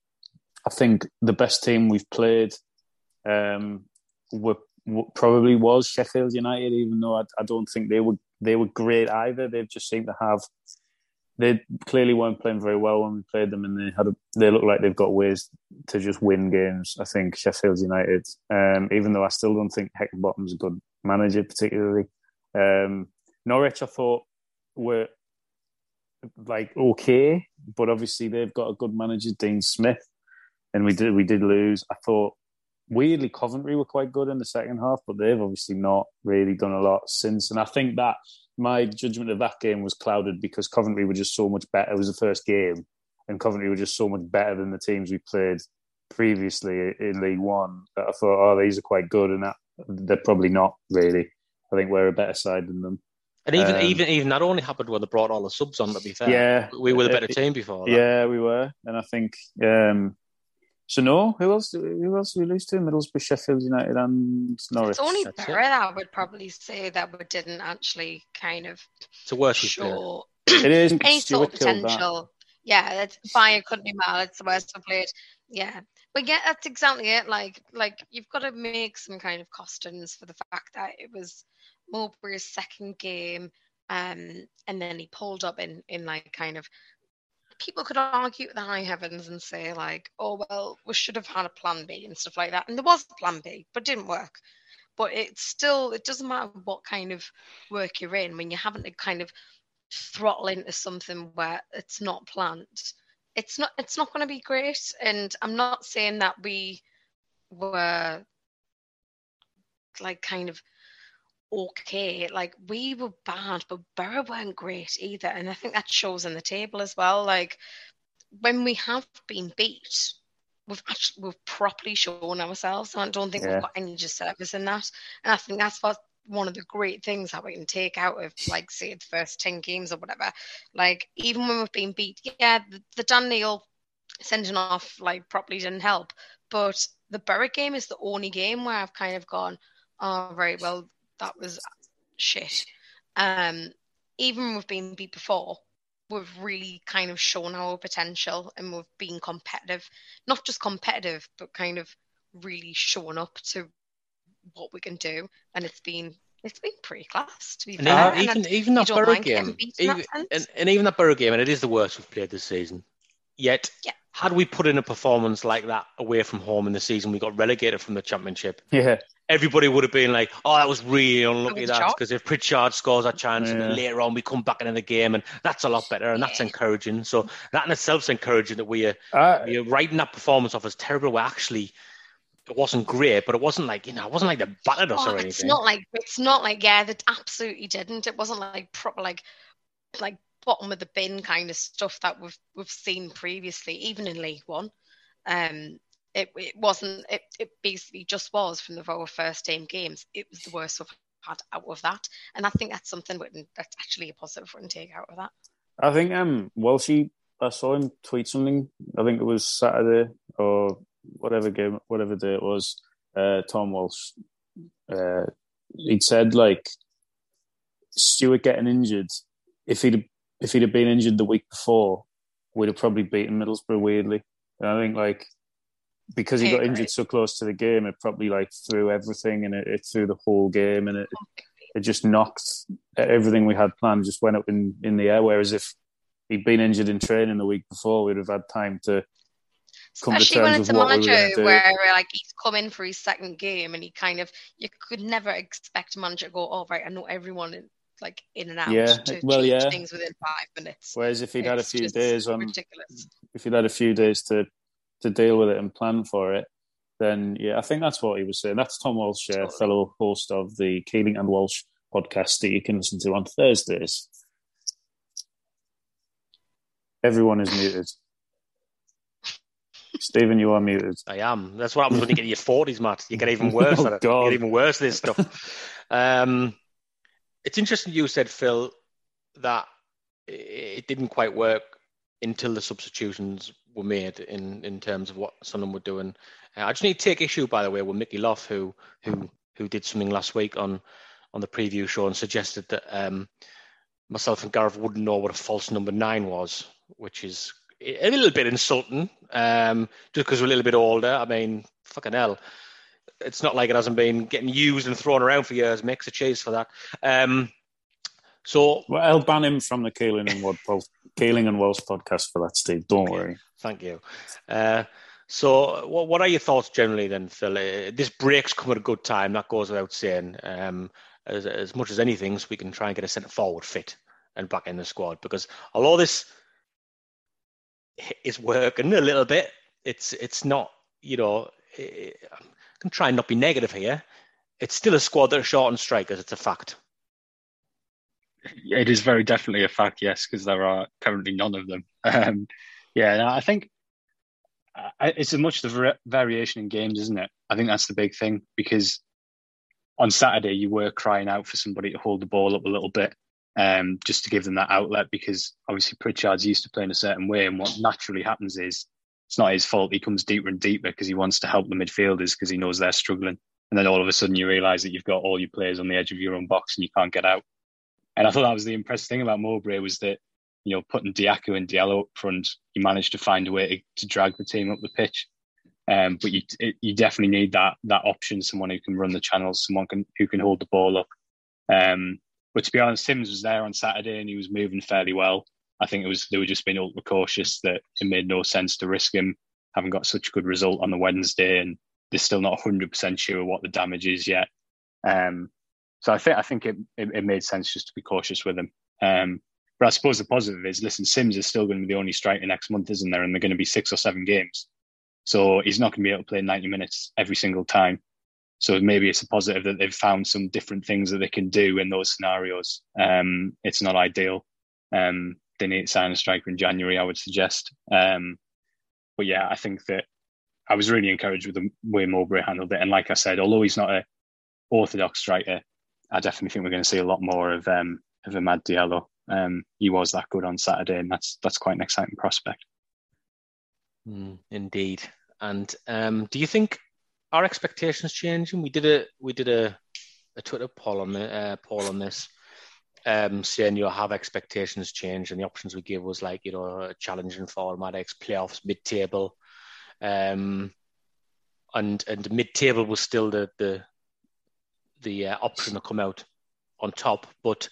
I think the best team we've played um, were, w- probably was Sheffield United, even though I, I don't think they were they were great either. They've just seemed to have they clearly weren't playing very well when we played them, and they had a, they look like they've got ways to just win games. I think Sheffield United, um, even though I still don't think Heckingbottom's a good manager, particularly um, Norwich, I thought were like okay, but obviously they've got a good manager, Dean Smith, and we did we did lose. I thought weirdly Coventry were quite good in the second half, but they've obviously not really done a lot since. And I think that my judgment of that game was clouded because Coventry were just so much better. It was the first game, and Coventry were just so much better than the teams we played previously in League One. That I thought, oh, these are quite good, and that they're probably not really. I think we're a better side than them. And even Um, even even that only happened when they brought all the subs on. To be fair, Yeah. we were the better Uh, team before. That. Yeah, we were, and I think um, so. No, who else? Who else did we lose to? Middlesbrough, Sheffield United, and Norwich. It's only That's it. Barrett I would probably say that we didn't actually kind of It's the worst we've show It is [CLEARS THROAT] any Stewart sort of killed that. potential. Yeah, that's Bayern couldn't be mad. It's the worst we played. Yeah, but yeah, that's exactly it. Like, like you've got to make some kind of costumes for the fact that it was Mowbray's second game, um, and then he pulled up in in like kind of. People could argue the high heavens and say like, "Oh well, we should have had a plan B and stuff like that," and there was a plan B, but didn't work. But it's still, it doesn't matter what kind of work you're in when you're having to kind of throttle into something where it's not planned it's not it's not going to be great and i'm not saying that we were like kind of okay like we were bad but Boro weren't great either and i think that shows in the table as well like when we have been beat we've actually we've properly shown ourselves and i don't think Yeah. we've got any disservice in that and i think that's what one of the great things that we can take out of like say the first 10 games or whatever like even when we've been beat yeah the, the dan neil sending off like properly didn't help but the Berwick game is the only game where i've kind of gone oh right well that was shit um even when we've been beat before we've really kind of shown our potential and we've been competitive not just competitive but kind of really shown up to what we can do and it's been it's been pretty class to be And fair even, and even, even that Boro game, beat in that and, and even that Boro game, and it is the worst we've played this season. Yet, Yeah. had we put in a performance like that away from home in the season, we got relegated from the Championship. Yeah, Everybody would have been like, "Oh, that was really unlucky." was That because if Pritchard scores that chance, and then Yeah. later on we come back into the game, and that's a lot better, and that's encouraging. So that in itself is encouraging that we are I, you're writing that performance off as terrible. Where actually it wasn't great, but it wasn't like you know, it wasn't like they battered us Oh, or it's not like it's not like yeah, that absolutely didn't. It wasn't like proper like like bottom of the bin kind of stuff that we've we've seen previously, even in League One. Um, it it wasn't. It it basically just was from the our first team games. It was the worst we've had out of that. And I think that's something that's actually a positive we can take out of that. I think um Walshy, I saw him tweet something. I think it was Saturday or whatever game, whatever day it was. Uh, Tom Walsh, uh, he'd said like Stewart getting injured. If he'd if he'd have been injured the week before, we'd have probably beaten Middlesbrough weirdly. And I think like because he got injured so close to the game, it probably like threw everything and it, it threw the whole game and it it just knocked everything we had planned just went up in in the air. Whereas if he'd been injured in training the week before, we'd have had time to come Especially to when it's with a we manager were going to do. where like he's come in for his second game and he kind of you could never expect a manager to go, oh right, I know everyone in, like in and out Yeah, to well, change yeah. things within five minutes. Whereas if he'd had a few days on, ridiculous. if he'd had a few days to to deal with it and plan for it, then yeah, I think that's what he was saying. That's Tom Walsh, uh, fellow host of the Keeling and Walsh podcast that you can listen to on Thursdays. Everyone is muted. Stephen, you are muted. I am. That's what happens when you get in your forties, Matt. You get even [LAUGHS] worse. Oh, at it. God. You get even worse at this stuff. [LAUGHS] um, it's interesting you said, Phil, that it didn't quite work until the substitutions were made in, in terms of what Sunderland were doing. Uh, I just need to take issue, by the way, with Mickey Loff, who who who did something last week on on the preview show and suggested that um, myself and Gareth wouldn't know what a false number nine was, which is a little bit insulting, um, just because we're a little bit older. I mean, fucking hell. It's not like it hasn't been getting used and thrown around for years. Makes a cheese for that. Um, so, Well, I'll ban him from the Keeling and Wad Keeling and Welsh podcast for that, Steve. Don't worry. thank you. Uh, so, what, what are your thoughts generally then, Phil? Uh, this break's come at a good time. That goes without saying. Um, as, as much as anything, so we can try and get a centre forward fit and back in the squad. Because although this is working a little bit, it's it's not. You know, I can try and not be negative here. It's still a squad that are short on strikers. It's a fact. It is very definitely a fact, yes, because there are currently none of them. Um, yeah, no, I think I, it's as much the var- variation in games, isn't it? I think that's the big thing because on Saturday you were crying out for somebody to hold the ball up a little bit, um, just to give them that outlet because obviously Pritchard's used to playing a certain way, and what naturally happens is it's not his fault. He comes deeper and deeper because he wants to help the midfielders because he knows they're struggling, and then all of a sudden you realise that you've got all your players on the edge of your own box and you can't get out. And I thought that was the impressive thing about Mowbray was that, you know, putting Diaco and Diallo up front, he managed to find a way to, to drag the team up the pitch. Um, but you it, you definitely need that that option, someone who can run the channels, someone can, who can hold the ball up. Um, but to be honest, Simms was there on Saturday and he was moving fairly well. I think it was they were just being ultra cautious that it made no sense to risk him, having got such a good result on the Wednesday, and they're still not 100% sure what the damage is yet. Um, so I think I think it, it, it made sense just to be cautious with him. Um, but I suppose the positive is, listen, Simms is still going to be the only striker next month, isn't there? And they're going to be six or seven games, so he's not going to be able to play 90 minutes every single time. So maybe it's a positive that they've found some different things that they can do in those scenarios. Um, it's not ideal. Um, they need to sign a striker in January, I would suggest. Um, but yeah, I think that I was really encouraged with the way Mowbray handled it. And like I said, although he's not a orthodox striker, I definitely think we're going to see a lot more of um, of Amad Diallo. Um, he was that good on Saturday, and that's that's quite an exciting prospect. Mm, indeed. And um, do you think our expectations changing? We did a we did a, a Twitter poll on the uh, poll on this, um, saying you know have expectations changed, and the options we gave was like you know challenging for automatics, playoffs, mid table, um, and and mid table was still the the the uh, option to come out on top, but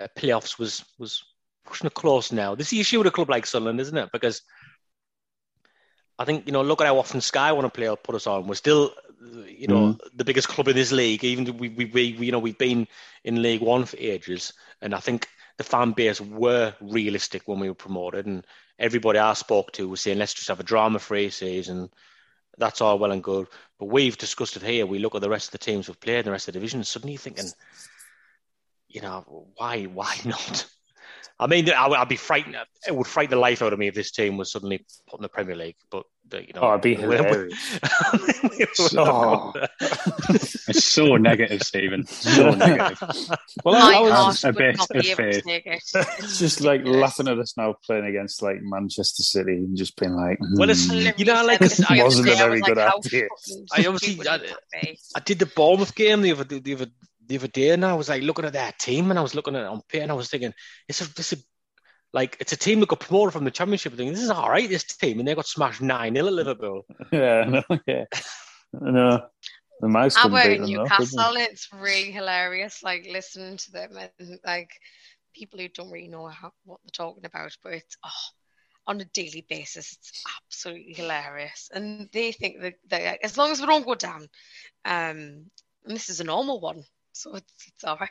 uh, playoffs was was pushing it close now. This is the issue with a club like Sunderland, isn't it? Because I think you know, look at how often Sky want to play or put us on. We're still, you know, the biggest club in this league. Even though we, we, we, you know, we've been in League One for ages, and I think the fan base were realistic when we were promoted, and everybody I spoke to was saying, let's just have a drama-free season. That's all well and good, but we've discussed it here. We look at the rest of the teams we've played in the rest of the division. Suddenly, you're thinking, you know, why, why [LAUGHS] not? I mean, I, would be frightened. It would frighten the life out of me if this team was suddenly put in the Premier League. But you know, oh, I'd be [LAUGHS] hilarious. [LAUGHS] so, it's so negative, Stephen. So [LAUGHS] negative. Well, My I, I was a bit not of be able to faith. it. it's just like laughing at us now playing against like Manchester City and just being like, Well, it's- hmm. you know, like, This I wasn't a very was good like, idea. I obviously- I- would that be? I did the Bournemouth game the other the other the other day, and I was like looking at that team, and I was looking at it on paper, and I was thinking, it's a, it's a like it's a team that got promoted from the Championship. I think this is all right, this team, and they got smashed nine 0 at Liverpool. [LAUGHS] yeah, no, [LAUGHS] yeah, no. The mouse I couldn't in them, though, Newcastle. It's really hilarious, like listening to them and like people who don't really know how, what they're talking about. But it's oh, on a daily basis, it's absolutely hilarious. And they think that they, as long as we don't go down, um, and this is a normal one, so it's it's all right.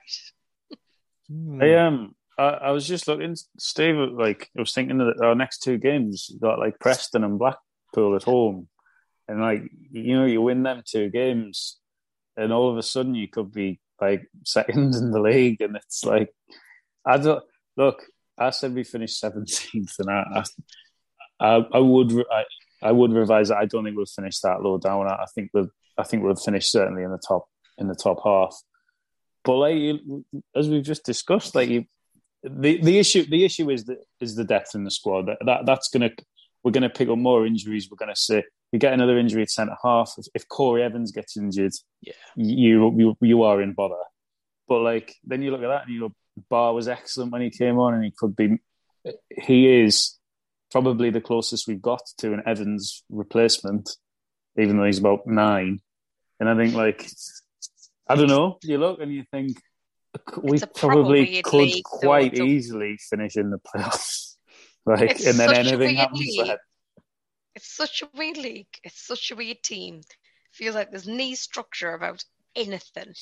I um, I, I was just looking, Steve. Like, I was thinking that our next two games got like Preston and Blackpool at home, and like you know, you win them two games, and all of a sudden you could be like [LAUGHS] second in the league, and it's like, I don't look. I said we finished seventeenth, and I, I, I, I would, I, I would revise it. I don't think we'll finish that low down. I, I think we'll, I think we'll finish certainly in the top, in the top half. But like you, as we've just discussed, like you, the the issue the issue is the is the depth in the squad. That, that that's gonna we're gonna pick up more injuries. We're gonna see we get another injury at centre half. If, if Corry Evans gets injured, Yeah. you you you are in bother. But like then you look at that and you go, Batth was excellent when he came on, and he could be. He is probably the closest we've got to an Evans replacement, even though he's about nine. And I think like I don't know. You look and you think we It's a proper probably could quite easily finish in the playoffs. [LAUGHS] like, It's and then anything happens. Then. It's such a weird league. It's such a weird team. Feels like there's no structure about anything.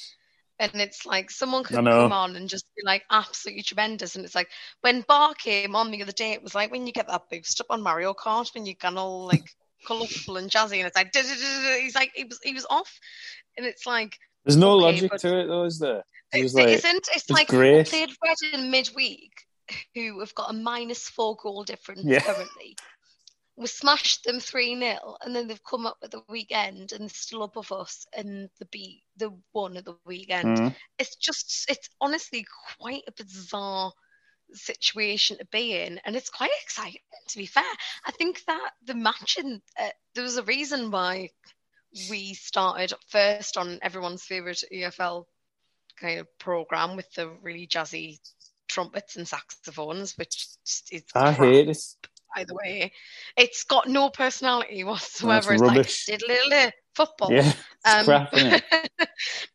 And it's like someone could come on and just be like absolutely tremendous. And it's like when Batth came on the other day, it was like when you get that boost up on Mario Kart when you get all like [LAUGHS] colourful and jazzy, and it's like he's like he was he was off, and it's like There's no Okay, logic but- to it, though, is there? It it like, isn't. It's, it's like great. played Reading midweek, who have got a minus four goal difference Yeah. currently. We smashed them three 0 and then they've come up at the weekend and they're still above us, and the beat the one at the weekend. Mhm. It's just, it's honestly quite a bizarre situation to be in, and it's quite exciting. To be fair, I think that the matching uh, there was a reason why we started first on everyone's favorite EFL kind of program with the really jazzy trumpets and saxophones, which is I hate it. by the way. It's got no personality whatsoever. it's rubbish. like diddly football. Yeah, it's um, crap, [LAUGHS]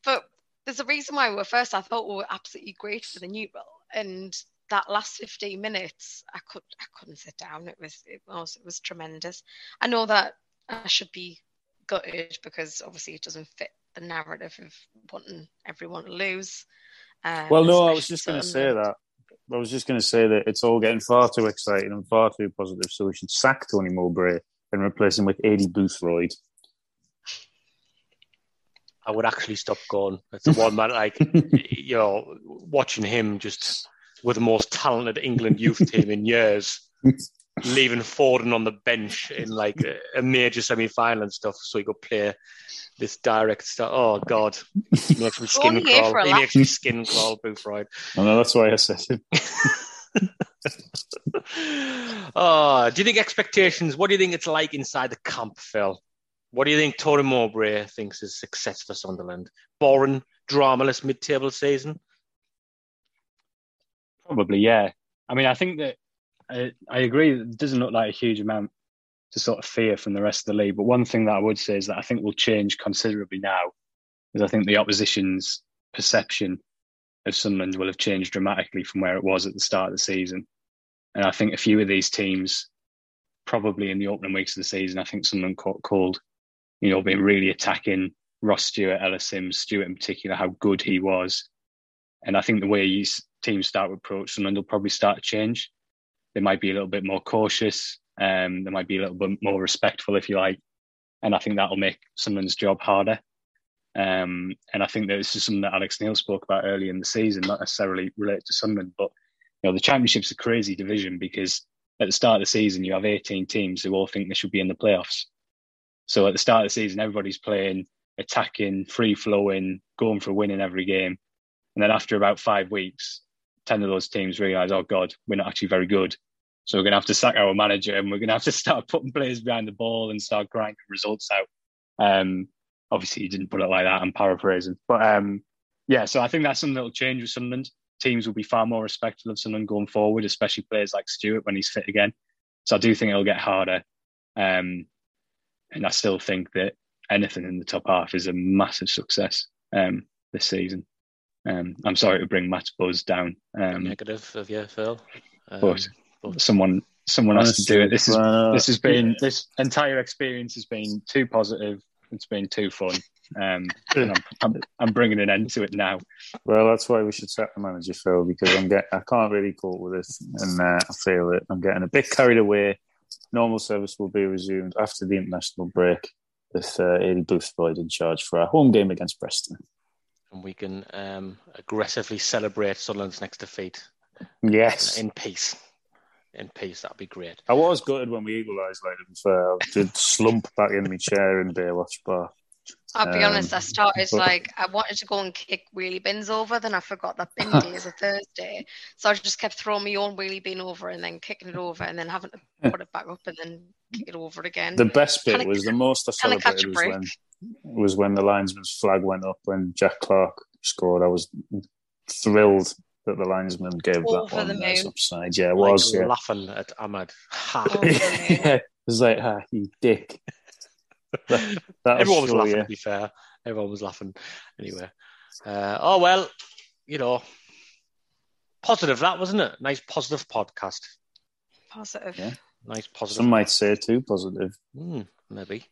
but there's a reason why we were first. I thought we were absolutely great for the neutral, and that last 15 minutes, I could I couldn't sit down. It was it was it was tremendous. I know that I should be gutted because obviously it doesn't fit the narrative of wanting everyone to lose. Um, Well, no, I was just going to say that. I was just going to say that it's all getting far too exciting and far too positive. So we should sack Tony Mowbray and replace him with Eddie Boothroyd. I would actually stop going. It's the one that, like, [LAUGHS] you know, watching him just with the most talented England youth team in years, [LAUGHS] leaving Foden on the bench in like a, a major semi final and stuff, so he could play this direct stuff. Oh God, he makes me skin Only here for crawl. a He laugh. makes me skin crawl, Boothroyd. I know that's why I said it. oh, [LAUGHS] ah, do you think expectations? What do you think it's like inside the camp, Phil? What do you think Tony Mowbray thinks is success for Sunderland? Boring, dramaless mid-table season. Probably, yeah. I mean, I think that I, I agree it doesn't look like a huge amount to sort of fear from the rest of the league. But one thing that I would say is that I think will change considerably now, is I think the opposition's perception of Sunderland will have changed dramatically from where it was at the start of the season. And I think a few of these teams, probably in the opening weeks of the season, I think Sunderland caught called, you know, being really attacking Ross Stewart, Ellis Simms, Stewart in particular, how good he was. And I think the way these teams start to approach Sunderland will probably start to change. They might be a little bit more cautious. Um, they might be a little bit more respectful, if you like. And I think that'll make Sunderland's job harder. Um, and I think that this is something that Alex Neil spoke about early in the season, not necessarily related to Sunderland, but you know, the championship's a crazy division because at the start of the season you have 18 teams who all think they should be in the playoffs. So at the start of the season, everybody's playing, attacking, free flowing, going for a win in every game. And then after about five weeks, 10 of those teams realize, oh God, we're not actually very good. So we're going to have to sack our manager and we're going to have to start [LAUGHS] putting players behind the ball and start grinding results out. Um, obviously, he didn't put it like that. I'm paraphrasing. But um, yeah, so I think that's something that will change with Sunderland. Teams will be far more respectful of Sunderland going forward, especially players like Stewart when he's fit again. So I do think it'll get harder. Um, and I still think that anything in the top half is a massive success um, this season. Um, I'm sorry to bring Matt's buzz down. Um, Negative of you, Phil. But someone someone has to do it. This is this has been this entire experience has been too positive. It's been too fun. Um, [LAUGHS] I'm, I'm, I'm, bringing an end to it now. Well, that's why we should sack the manager, Phil, because I'm get I can't really cope with this, and uh, I feel it. I'm getting a bit carried away. Normal service will be resumed after the international break with uh, Aidy Boothroyd in charge for our home game against Preston. And we can um, aggressively celebrate Sunderland's next defeat. Yes. In peace. In peace, that'd be great. I was gutted when we equalised later. So I did slump back in my chair in Baywatch Bar. I'll be um, honest, I started like I wanted to go and kick wheelie bins over, then I forgot that bin day is a Thursday. So I just kept throwing my own wheelie bin over and then kicking it over and then having to put it back up and then kick it over again. The best bit kinda, was the most I celebrated was when, was when the linesman's flag went up when Jack Clarke scored. I was thrilled that the linesman gave over that one as upside. Yeah, it like was. Yeah. Laughing at Amad. [LAUGHS] yeah, it was like, ah, you dick. that, that Everyone was, was laughing, to be fair. Everyone was laughing anyway. Uh, oh, well, you know, positive that, wasn't it? Nice positive podcast. Positive. Yeah. Nice positive. Some might say too positive. Mm, maybe.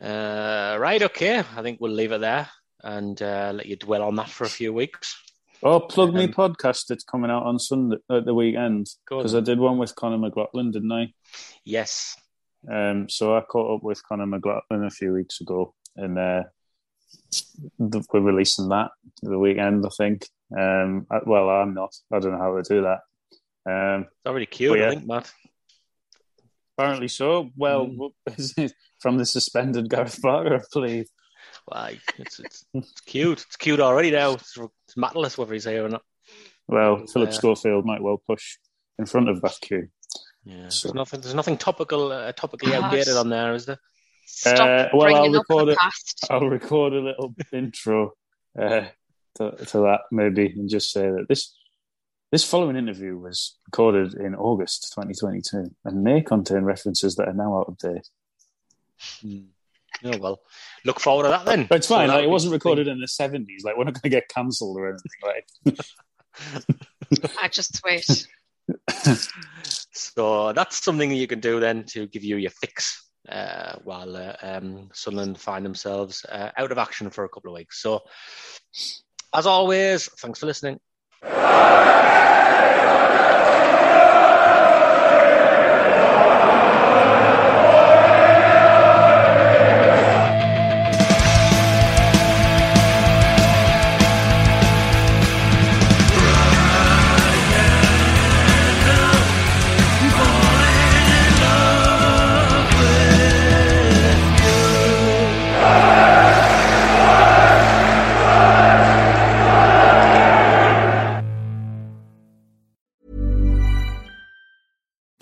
Uh, right, okay. I think we'll leave it there and uh, let you dwell on that for a few weeks. Oh, plug me um, podcast. It's coming out on Sunday at the weekend because I did one with Conor McLaughlin, didn't I? Yes. Um, so I caught up with Conor McLaughlin a few weeks ago, and uh, we're releasing that the weekend. I think. Um, I, well, I'm not. I don't know how to do that. Um, it's already cute, yeah, I think, Matt. Apparently so. Well, mm. [LAUGHS] from the suspended Gareth Barker, I believe. Like it's, it's, it's cute. It's cute already now. It's, it's matterless whether he's here or not. Well, Phillip uh, Schofield might well push in front of that queue. Yeah, so. there's nothing. There's nothing topical, uh, topically outdated on there, is there? Uh, well, I'll record it. I'll record a little [LAUGHS] intro uh, to, to, that maybe, and just say that this this following interview was recorded in August 2022 and may contain references that are now out of date. Hmm. Oh well, look forward to that then. But it's fine. So like it wasn't recorded in the 70s. Like we're not going to get cancelled or anything. Right? I just wait. so that's something you can do then to give you your fix uh, while uh, um, Sunderland find themselves uh, out of action for a couple of weeks. So, as always, thanks for listening.